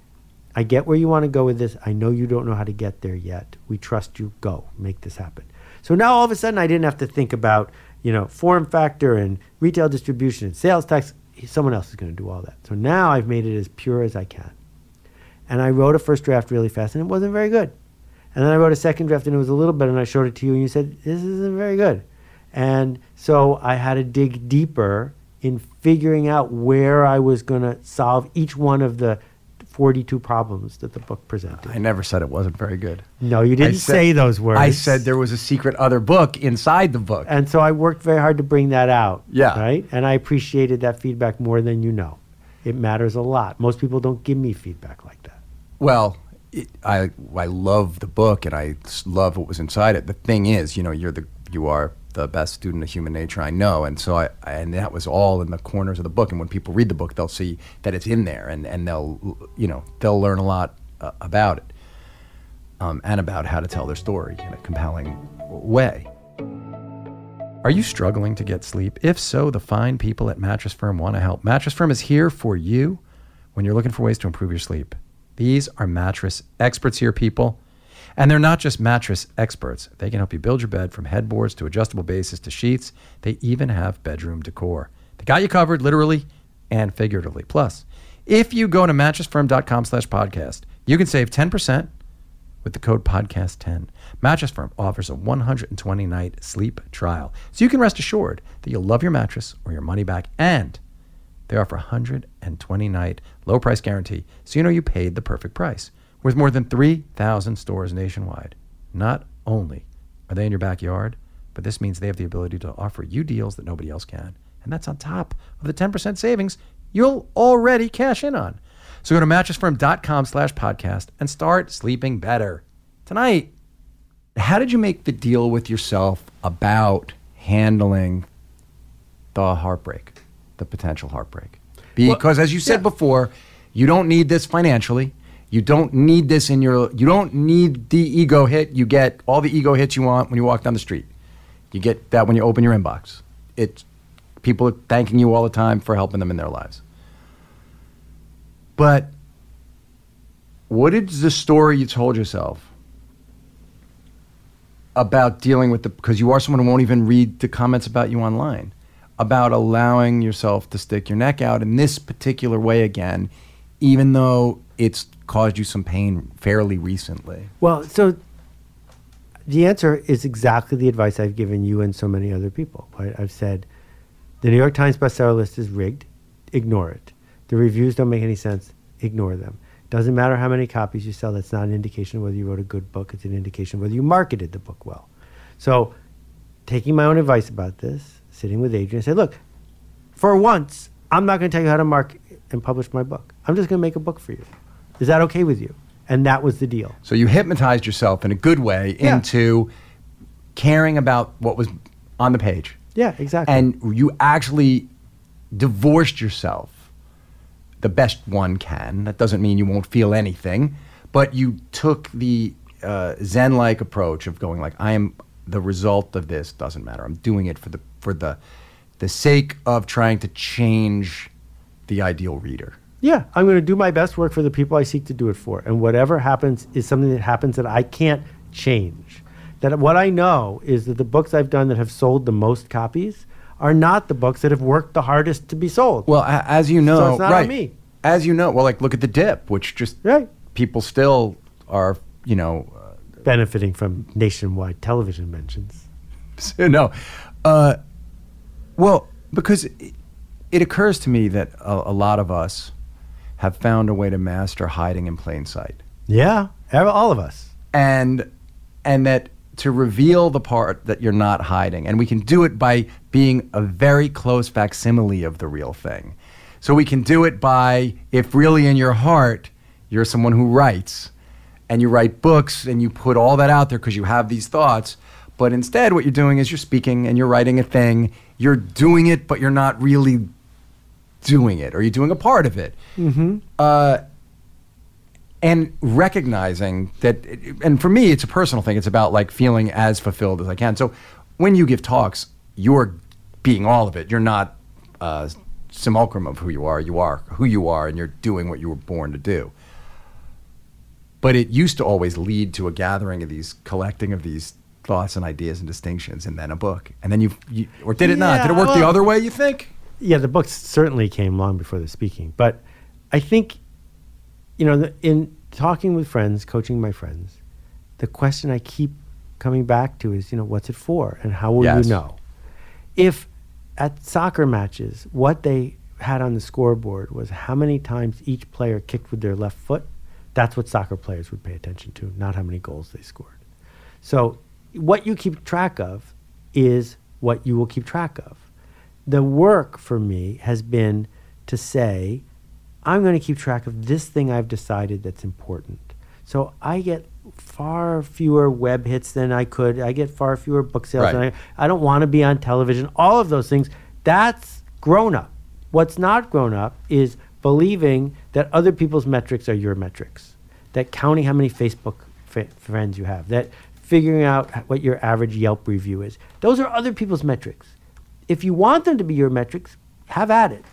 I get where you want to go with this. I know you don't know how to get there yet. We trust you. Go, make this happen. So now all of a sudden I didn't have to think about, you know, form factor and retail distribution and sales tax. Someone else is going to do all that. So now I've made it as pure as I can. And I wrote a first draft really fast and it wasn't very good. And then I wrote a second draft and it was a little better and I showed it to you and you said, this isn't very good. And so I had to dig deeper in figuring out where I was going to solve each one of the 42 problems that the book presented. I never said it wasn't very good. No, you didn't said- say those words. I said there was a secret other book inside the book. And so I worked very hard to bring that out. Yeah. Right? And I appreciated that feedback more than you know. It matters a lot. Most people don't give me feedback like that. Well, it, I I love the book and I love what was inside it. The thing is, you know, you're the you are the best student of human nature I know, and so I and that was all in the corners of the book. And when people read the book, they'll see that it's in there, and and they'll you know they'll learn a lot uh, about it, um, and about how to tell their story in a compelling way. Are you struggling to get sleep? If so, the fine people at Mattress Firm want to help. Mattress Firm is here for you when you're looking for ways to improve your sleep. These are mattress experts here, people. And they're not just mattress experts. They can help you build your bed from headboards to adjustable bases to sheets. They even have bedroom decor. They got you covered literally and figuratively. Plus, if you go to mattressfirm.com slash podcast, you can save 10% with the code podcast10. Mattress Firm offers a 120 night sleep trial. So you can rest assured that you'll love your mattress or your money back and they offer a 120 night low price guarantee, so you know you paid the perfect price. With more than 3,000 stores nationwide, not only are they in your backyard, but this means they have the ability to offer you deals that nobody else can. And that's on top of the 10% savings you'll already cash in on. So go to mattressfirm.com slash podcast and start sleeping better. Tonight, how did you make the deal with yourself about handling the heartbreak, the potential heartbreak. Because as you said yeah. before, you don't need this financially. You don't need this in your you don't need the ego hit. You get all the ego hits you want when you walk down the street. You get that when you open your inbox. It's people are thanking you all the time for helping them in their lives. But what is the story you told yourself about dealing with the because you are someone who won't even read the comments about you online about allowing yourself to stick your neck out in this particular way again even though it's caused you some pain fairly recently Well, so the answer is exactly the advice I've given you and so many other people. Right? I've said the New York Times bestseller list is rigged. Ignore it. The reviews don't make any sense. Ignore them. Doesn't matter how many copies you sell. That's not an indication of whether you wrote a good book. It's an indication whether you marketed the book well. So, taking my own advice about this, sitting with Adrian, I said, look, for once, I'm not going to tell you how to mark and publish my book. I'm just going to make a book for you. Is that okay with you? And that was the deal. So you hypnotized yourself in a good way Yeah. into caring about what was on the page. Yeah, exactly. And you actually divorced yourself the best one can. That doesn't mean you won't feel anything, but you took the uh, Zen-like approach of going like, I am the result of this. Doesn't matter. I'm doing it for the for the the sake of trying to change the ideal reader. Yeah, I'm going to do my best work for the people I seek to do it for. And whatever happens is something that happens that I can't change. That what I know is that the books I've done that have sold the most copies are not the books that have worked the hardest to be sold. Well, a- as you know, it's not on right? me. As you know, well, like look at the dip, which just Right. people still are, you know, Benefiting from nationwide television mentions. uh, no, uh, well, because it, it occurs to me that a, a lot of us have found a way to master hiding in plain sight, Yeah, all of us. and and that to reveal the part that you're not hiding, and we can do it by being a very close facsimile of the real thing. So we can do it by if really in your heart you're someone who writes and you write books and you put all that out there because you have these thoughts. But instead, what you're doing is you're speaking and you're writing a thing. You're doing it, but you're not really doing it, or you're doing a part of it. Mm-hmm. Uh, and recognizing that, and for me, it's a personal thing. It's about like feeling as fulfilled as I can. So when you give talks, you're being all of it. You're not a simulacrum of who you are. You are who you are, and you're doing what you were born to do. But it used to always lead to a gathering of these, collecting of these thoughts and ideas and distinctions, and then a book. And then you, you or did it not? Did it Yeah, work the other way? You think? Yeah, the books certainly came long before the speaking, but I think, you know, the, in talking with friends, coaching my friends, the question I keep coming back to is, you know, what's it for, and how will Yes. you know? If at soccer matches, what they had on the scoreboard was how many times each player kicked with their left foot, that's what soccer players would pay attention to, not how many goals they scored. So, what you keep track of is what you will keep track of. The work for me has been to say, I'm going to keep track of this thing I've decided that's important. So I get far fewer web hits than I could. I get far fewer book sales than Right. I, I don't want to be on television. All of those things. That's grown up. What's not grown up is believing that other people's metrics are your metrics. That counting how many Facebook fa- friends you have. That figuring out what your average Yelp review is. Those are other people's metrics. If you want them to be your metrics, have at it.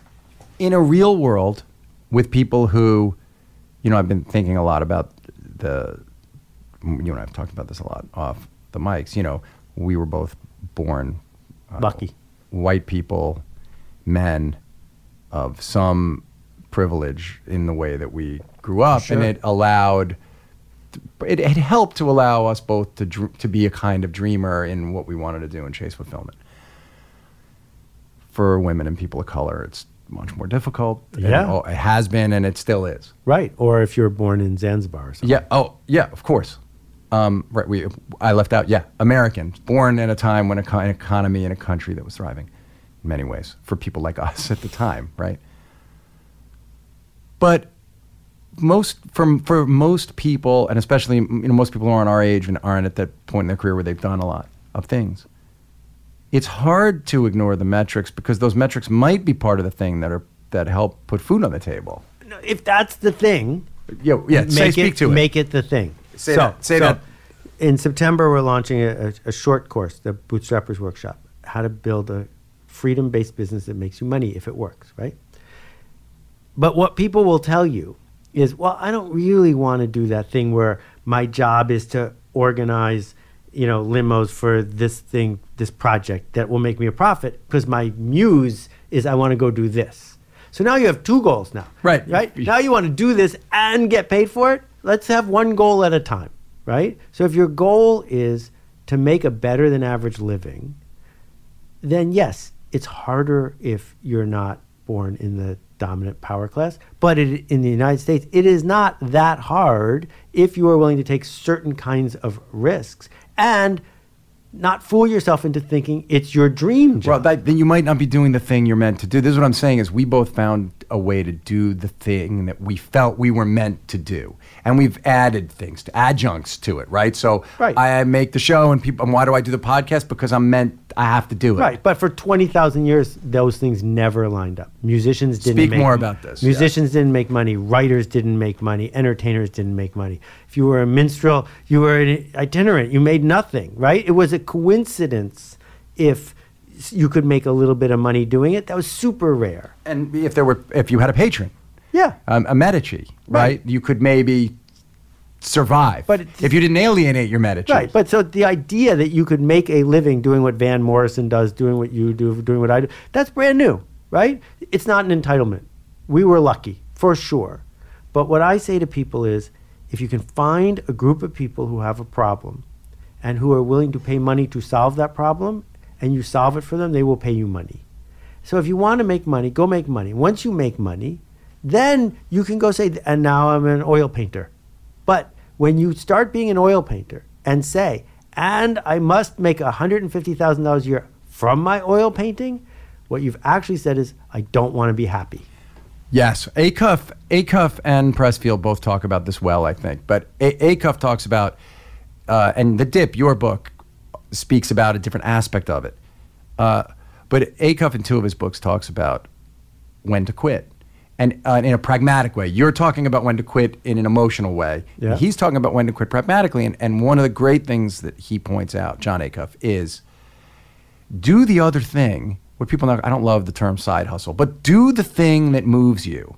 in a real world with people who, you know, I've been thinking a lot about the, you and I have talked about this a lot off the mics. You know, we were both born uh, Lucky. white people, men of some privilege in the way that we grew up, and it allowed. It, it helped to allow us both to dr- to be a kind of dreamer in what we wanted to do and chase fulfillment for women and people of color, it's much more difficult. And Yeah. oh, it has been, and it still is. Right. Or if you're born in Zanzibar or something. Yeah. Oh, yeah. Of course. Um, right. We. I left out. Yeah. American, born in a time when a co- an economy in a country that was thriving, in many ways, for people like us at the time. Right. But most from for most people, and especially you know most people who aren't our age and aren't at that point in their career where they've done a lot of things. It's hard to ignore the metrics because those metrics might be part of the thing that are that help put food on the table. If that's the thing, Yeah, yeah. make say, it, speak to it. make it the thing. Say that, say that. In September, we're launching a, a, a short course, the Bootstrappers Workshop, how to build a freedom-based business that makes you money if it works, right? But what people will tell you is, well, I don't really want to do that thing where my job is to organize, you know, limos for this thing, this project that will make me a profit because my muse is I want to go do this. So now you have two goals now. Right. Right? Now you want to do this and get paid for it? Let's have one goal at a time, right? So if your goal is to make a better than average living, then yes, it's harder if you're not born in the dominant power class. But it, in the United States, it is not that hard if you are willing to take certain kinds of risks. And not fool yourself into thinking it's your dream Well, job. that, then you might not be doing the thing you're meant to do. This is what I'm saying: is we both found a way to do the thing that we felt we were meant to do, and we've added things, to adjuncts to it, right? So Right. I make the show, and people. And why do I do the podcast? Because I'm meant. I have to do it. Right, but for twenty thousand years, those things never lined up. Musicians didn't Speak make more about this, Musicians didn't make money. Writers didn't make money. Entertainers didn't make money. If you were a minstrel, you were an itinerant. You made nothing. Right? It was a coincidence if you could make a little bit of money doing it. That was super rare. And if there were, if you had a patron, Yeah. um, a Medici, right. Right. You could maybe survive. But if you didn't alienate your Medici, Right, but so the idea that you could make a living doing what Van Morrison does, doing what you do, doing what I do, that's brand new, right? It's not an entitlement. We were lucky, for sure. But what I say to people is if you can find a group of people who have a problem and who are willing to pay money to solve that problem and you solve it for them, they will pay you money. So if you want to make money, go make money. Once you make money, then you can go say, and now I'm an oil painter. But when you start being an oil painter and say, and I must make $150,000 a year from my oil painting, what you've actually said is, I don't want to be happy. Yes, Acuff, Acuff and Pressfield both talk about this well, I think. But A- Acuff talks about, uh, and the Dip, your book, speaks about a different aspect of it. Uh, but Acuff in two of his books talks about when to quit, and uh, in a pragmatic way. You're talking about when to quit in an emotional way. Yeah. He's talking about when to quit pragmatically. And, and one of the great things that he points out, Jon Acuff, is do the other thing. What people know, I don't love the term side hustle, but do the thing that moves you.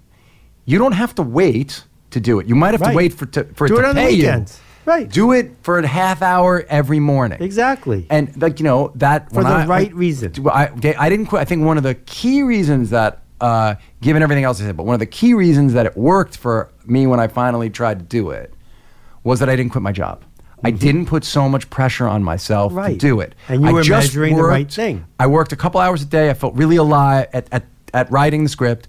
You don't have to wait to do it. You might have Right. to wait for, to, for Do it it to on the pay you. weekends. Right. Do it for a half hour every morning. Exactly. And like you know that For the I- right I- reason. I, I didn't quit. I think one of the key reasons that, uh, given everything else I said, but one of the key reasons that it worked for me when I finally tried to do it was that I didn't quit my job. I didn't put so much pressure on myself to Mm-hmm. Right. do it. And you I were just measuring the right thing. I worked a couple hours a day. I felt really alive at, at, at writing the script.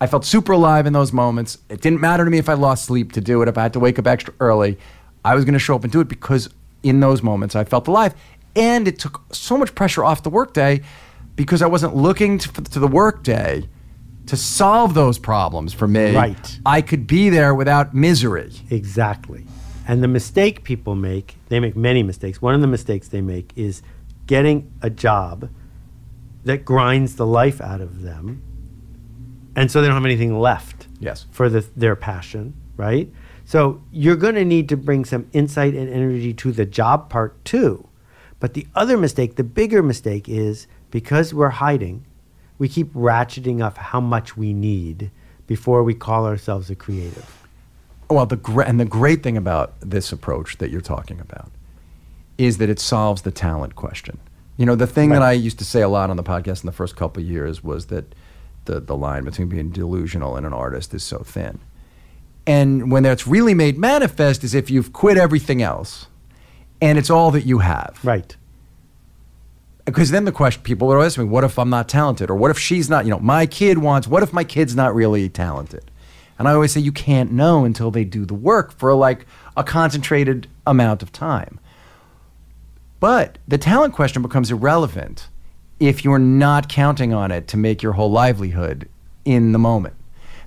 I felt super alive in those moments. It didn't matter to me if I lost sleep to do it, if I had to wake up extra early. I was going to show up and do it because in those moments I felt alive. And it took so much pressure off the workday because I wasn't looking to, to the workday to solve those problems for me. Right. I could be there without misery. Exactly. And the mistake people make, they make many mistakes. One of the mistakes they make is getting a job that grinds the life out of them. And so they don't have anything left Yes. for the, their passion, right? So you're going to need to bring some insight and energy to the job part too. But the other mistake, the bigger mistake is because we're hiding, we keep ratcheting up how much we need before we call ourselves a creative. Well, the gre- and the great thing about this approach that you're talking about is that it solves the talent question. You know, the thing that I used to say a lot on the podcast in the first couple of years was that the the line between being delusional and an artist is so thin. And when that's really made manifest is if you've quit everything else and it's all that you have. Right. Because then the question people are asking me, what if I'm not talented? Or what if she's not, you know, my kid wants, what if my kid's not really talented? And I always say you can't know until they do the work for like a concentrated amount of time. But the talent question becomes irrelevant if you're not counting on it to make your whole livelihood in the moment.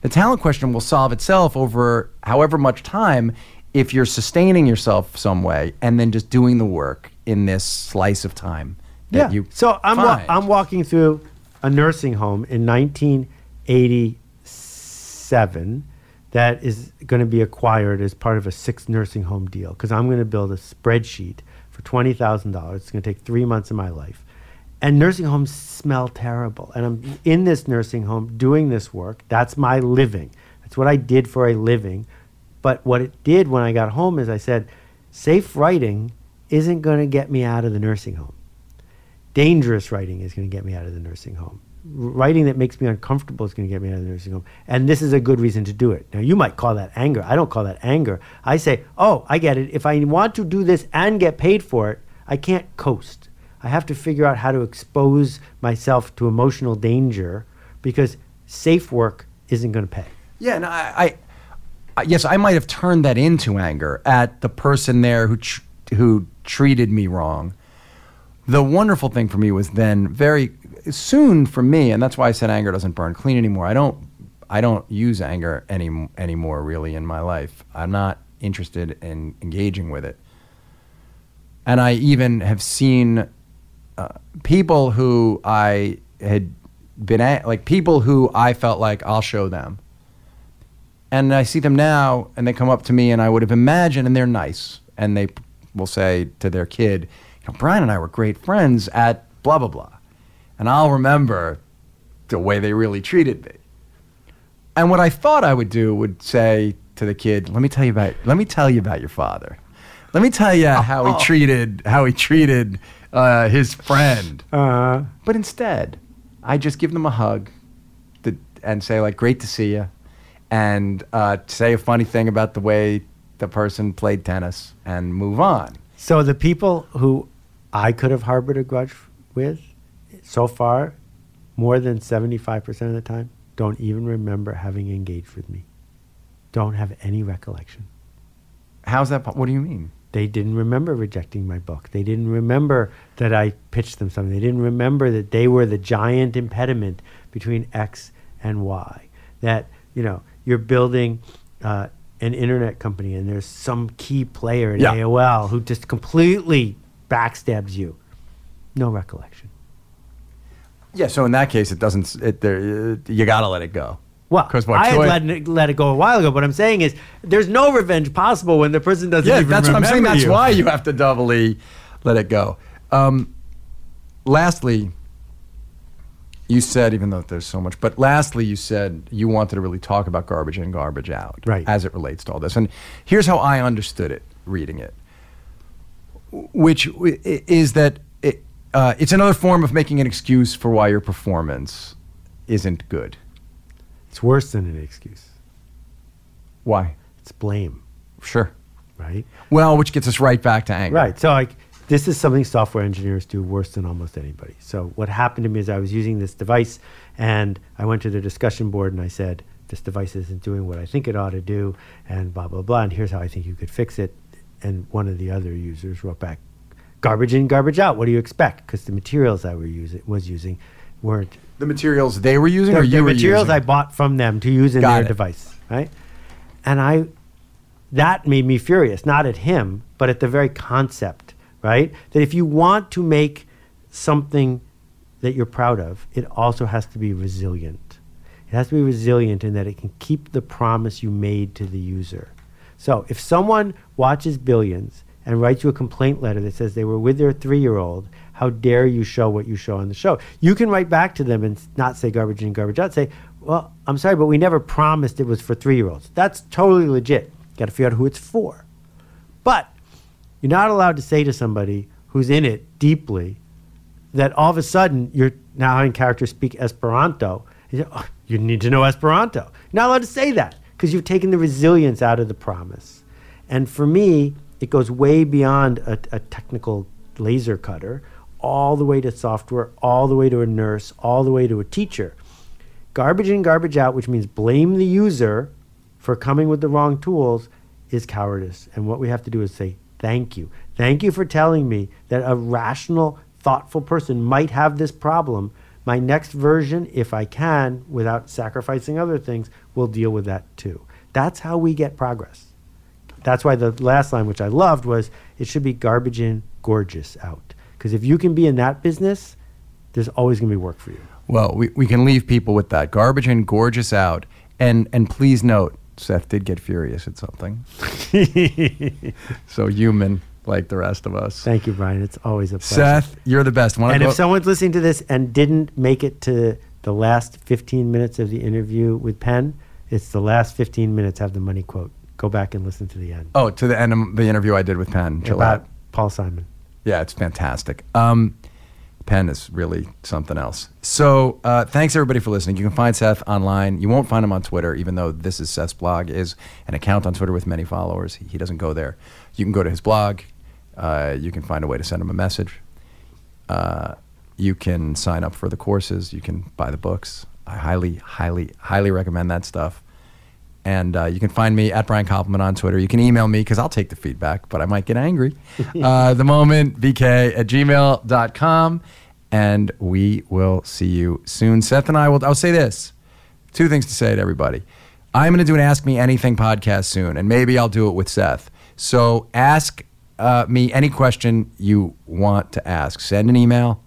The talent question will solve itself over however much time if you're sustaining yourself some way and then just doing the work in this slice of time that you so I'm wa- I'm walking through a nursing home in 1987 that is going to be acquired as part of a six nursing home deal because I'm going to build a spreadsheet for twenty thousand dollars. It's going to take three months of my life. And nursing homes smell terrible. And I'm in this nursing home doing this work. That's my living. That's what I did for a living. But what it did when I got home is I said, safe writing isn't going to get me out of the nursing home dangerous writing is going to get me out of the nursing home. Writing that makes me uncomfortable is going to get me out of the nursing home. And this is a good reason to do it. Now, you might call that anger. I don't call that anger. I say, oh, I get it. If I want to do this and get paid for it, I can't coast. I have to figure out how to expose myself to emotional danger because safe work isn't going to pay. Yeah, and I, I, I, yes, I might have turned that into anger at the person there who tr- who treated me wrong, the wonderful thing for me was then very soon for me, and that's why I said anger doesn't burn clean anymore. I don't I don't use anger any anymore really in my life. I'm not interested in engaging with it. And I even have seen uh, people who I had been at, like people who I felt like I'll show them. And I see them now, and they come up to me, and I would have imagined, and they're nice, and they will say to their kid, "You know, Brian and I were great friends at blah blah blah," and I'll remember the way they really treated me. And what I thought I would do would say to the kid, "Let me tell you about let me tell you about your father. Let me tell you how he treated how he treated uh, his friend." Uh, But instead, I just give them a hug to, and say like, "Great to see you," and uh, say a funny thing about the way the person played tennis, and move on. so the people who I could have harbored a grudge with, so far, more than seventy-five percent of the time, don't even remember having engaged with me. Don't have any recollection. How's that? po- What do you mean? They didn't remember rejecting my book. They didn't remember that I pitched them something. They didn't remember that they were the giant impediment between X and Y. That, you know, you're building uh, an internet company and there's some key player in Yeah. AOL who just completely backstabs you. No recollection. Yeah. So in that case, it doesn't. It there. You gotta let it go. Well, 'Cause what I had let it, let it go a while ago. What I'm saying is, there's no revenge possible when the person doesn't Yeah, that's what I'm saying. remember That's why you have to doubly let it go. Um, lastly, you said, even though there's so much, but lastly, you said you wanted to really talk about garbage in, garbage out, Right. as it relates to all this. And here's how I understood it reading it, which is that uh, it's another form of making an excuse for why your performance isn't good. It's worse than an excuse. Why? It's blame, Sure. right? Well, which gets us right back to anger. Right. So like this is something software engineers do worse than almost anybody. So what happened to me is I was using this device and I went to the discussion board and I said, this device isn't doing what I think it ought to do and blah blah blah and here's how I think you could fix it. And one of the other users wrote back, garbage in, garbage out. What do you expect? Because the materials I were using was using weren't The materials they were using, the, or you the were materials using? I bought from them to use in Got their it. device, right? And I, that made me furious, not at him, but at the very concept, right? That if you want to make something that you're proud of, it also has to be resilient. It has to be resilient in that it can keep the promise you made to the user. So if someone watches Billions and write you a complaint letter that says they were with their three year old, how dare you show what you show on the show? You can write back to them and not say garbage in, garbage out. Say, well, I'm sorry, but we never promised it was for three year olds. That's totally legit. Got to figure out who it's for. But you're not allowed to say to somebody who's in it deeply that all of a sudden you're now having characters speak Esperanto. You, say, "Oh, you need to know Esperanto. You're not allowed to say that because you've taken the resilience out of the promise. And for me, it goes way beyond a, a technical laser cutter, all the way to software, all the way to a nurse, all the way to a teacher. Garbage in, garbage out, which means blame the user for coming with the wrong tools, is cowardice. And what we have to do is say, thank you. Thank you for telling me that a rational, thoughtful person might have this problem. My next version, if I can, without sacrificing other things, will deal with that too. That's how we get progress. That's why the last line, which I loved, was it should be garbage in, gorgeous out. Because if you can be in that business, there's always going to be work for you. Well, we, we can leave people with that. Garbage in, gorgeous out. And and please note, Seth did get furious at something. so human, like the rest of us. Thank you, Brian. It's always a pleasure. Seth, you're the best. Wanna and go- if someone's listening to this and didn't make it to the last 15 minutes of the interview with Penn, it's the last 15 minutes have the money quote. Go back and listen to the end. oh, to the end of the interview I did with Penn. Jillette. About Paul Simon. Yeah, it's fantastic. Um, Penn is really something else. So uh, thanks everybody for listening. You can find Seth online. You won't find him on Twitter, even though this is Seth's blog is an account on Twitter with many followers. He, he doesn't go there. You can go to his blog. Uh, you can find a way to send him a message. Uh, you can sign up for the courses. You can buy the books. I highly, highly, highly recommend that stuff. And uh, you can find me at Brian Koppelman on Twitter. You can email me because I'll take the feedback, but I might get angry. uh, the moment, bk at gmail.com. And we will see you soon. Seth and I will, I'll say this two things to say to everybody. I'm going to do an Ask Me Anything podcast soon, and maybe I'll do it with Seth. So ask uh, me any question you want to ask. Send an email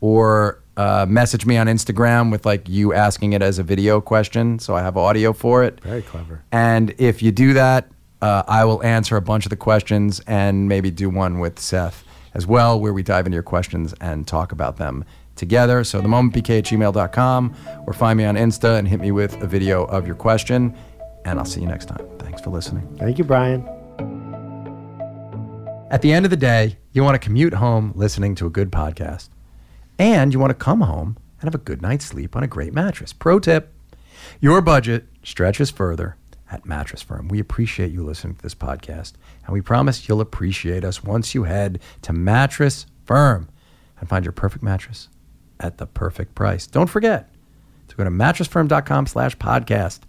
or uh, message me on Instagram with like you asking it as a video question, so I have audio for it. Very clever. And if you do that, uh, I will answer a bunch of the questions and maybe do one with Seth as well, where we dive into your questions and talk about them together. So the momentbk at gmail.com or find me on Insta and hit me with a video of your question. And I'll see you next time. Thanks for listening. Thank you, Brian. At the end of the day, you want to commute home listening to a good podcast. And you want to come home and have a good night's sleep on a great mattress. Pro tip your budget stretches further at Mattress Firm. We appreciate you listening to this podcast, and we promise you'll appreciate us once you head to Mattress Firm and find your perfect mattress at the perfect price. Don't forget to go to mattressfirm.com slash podcast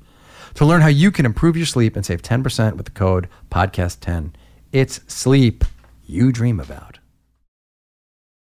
to learn how you can improve your sleep and save 10% with the code podcast10. It's sleep you dream about.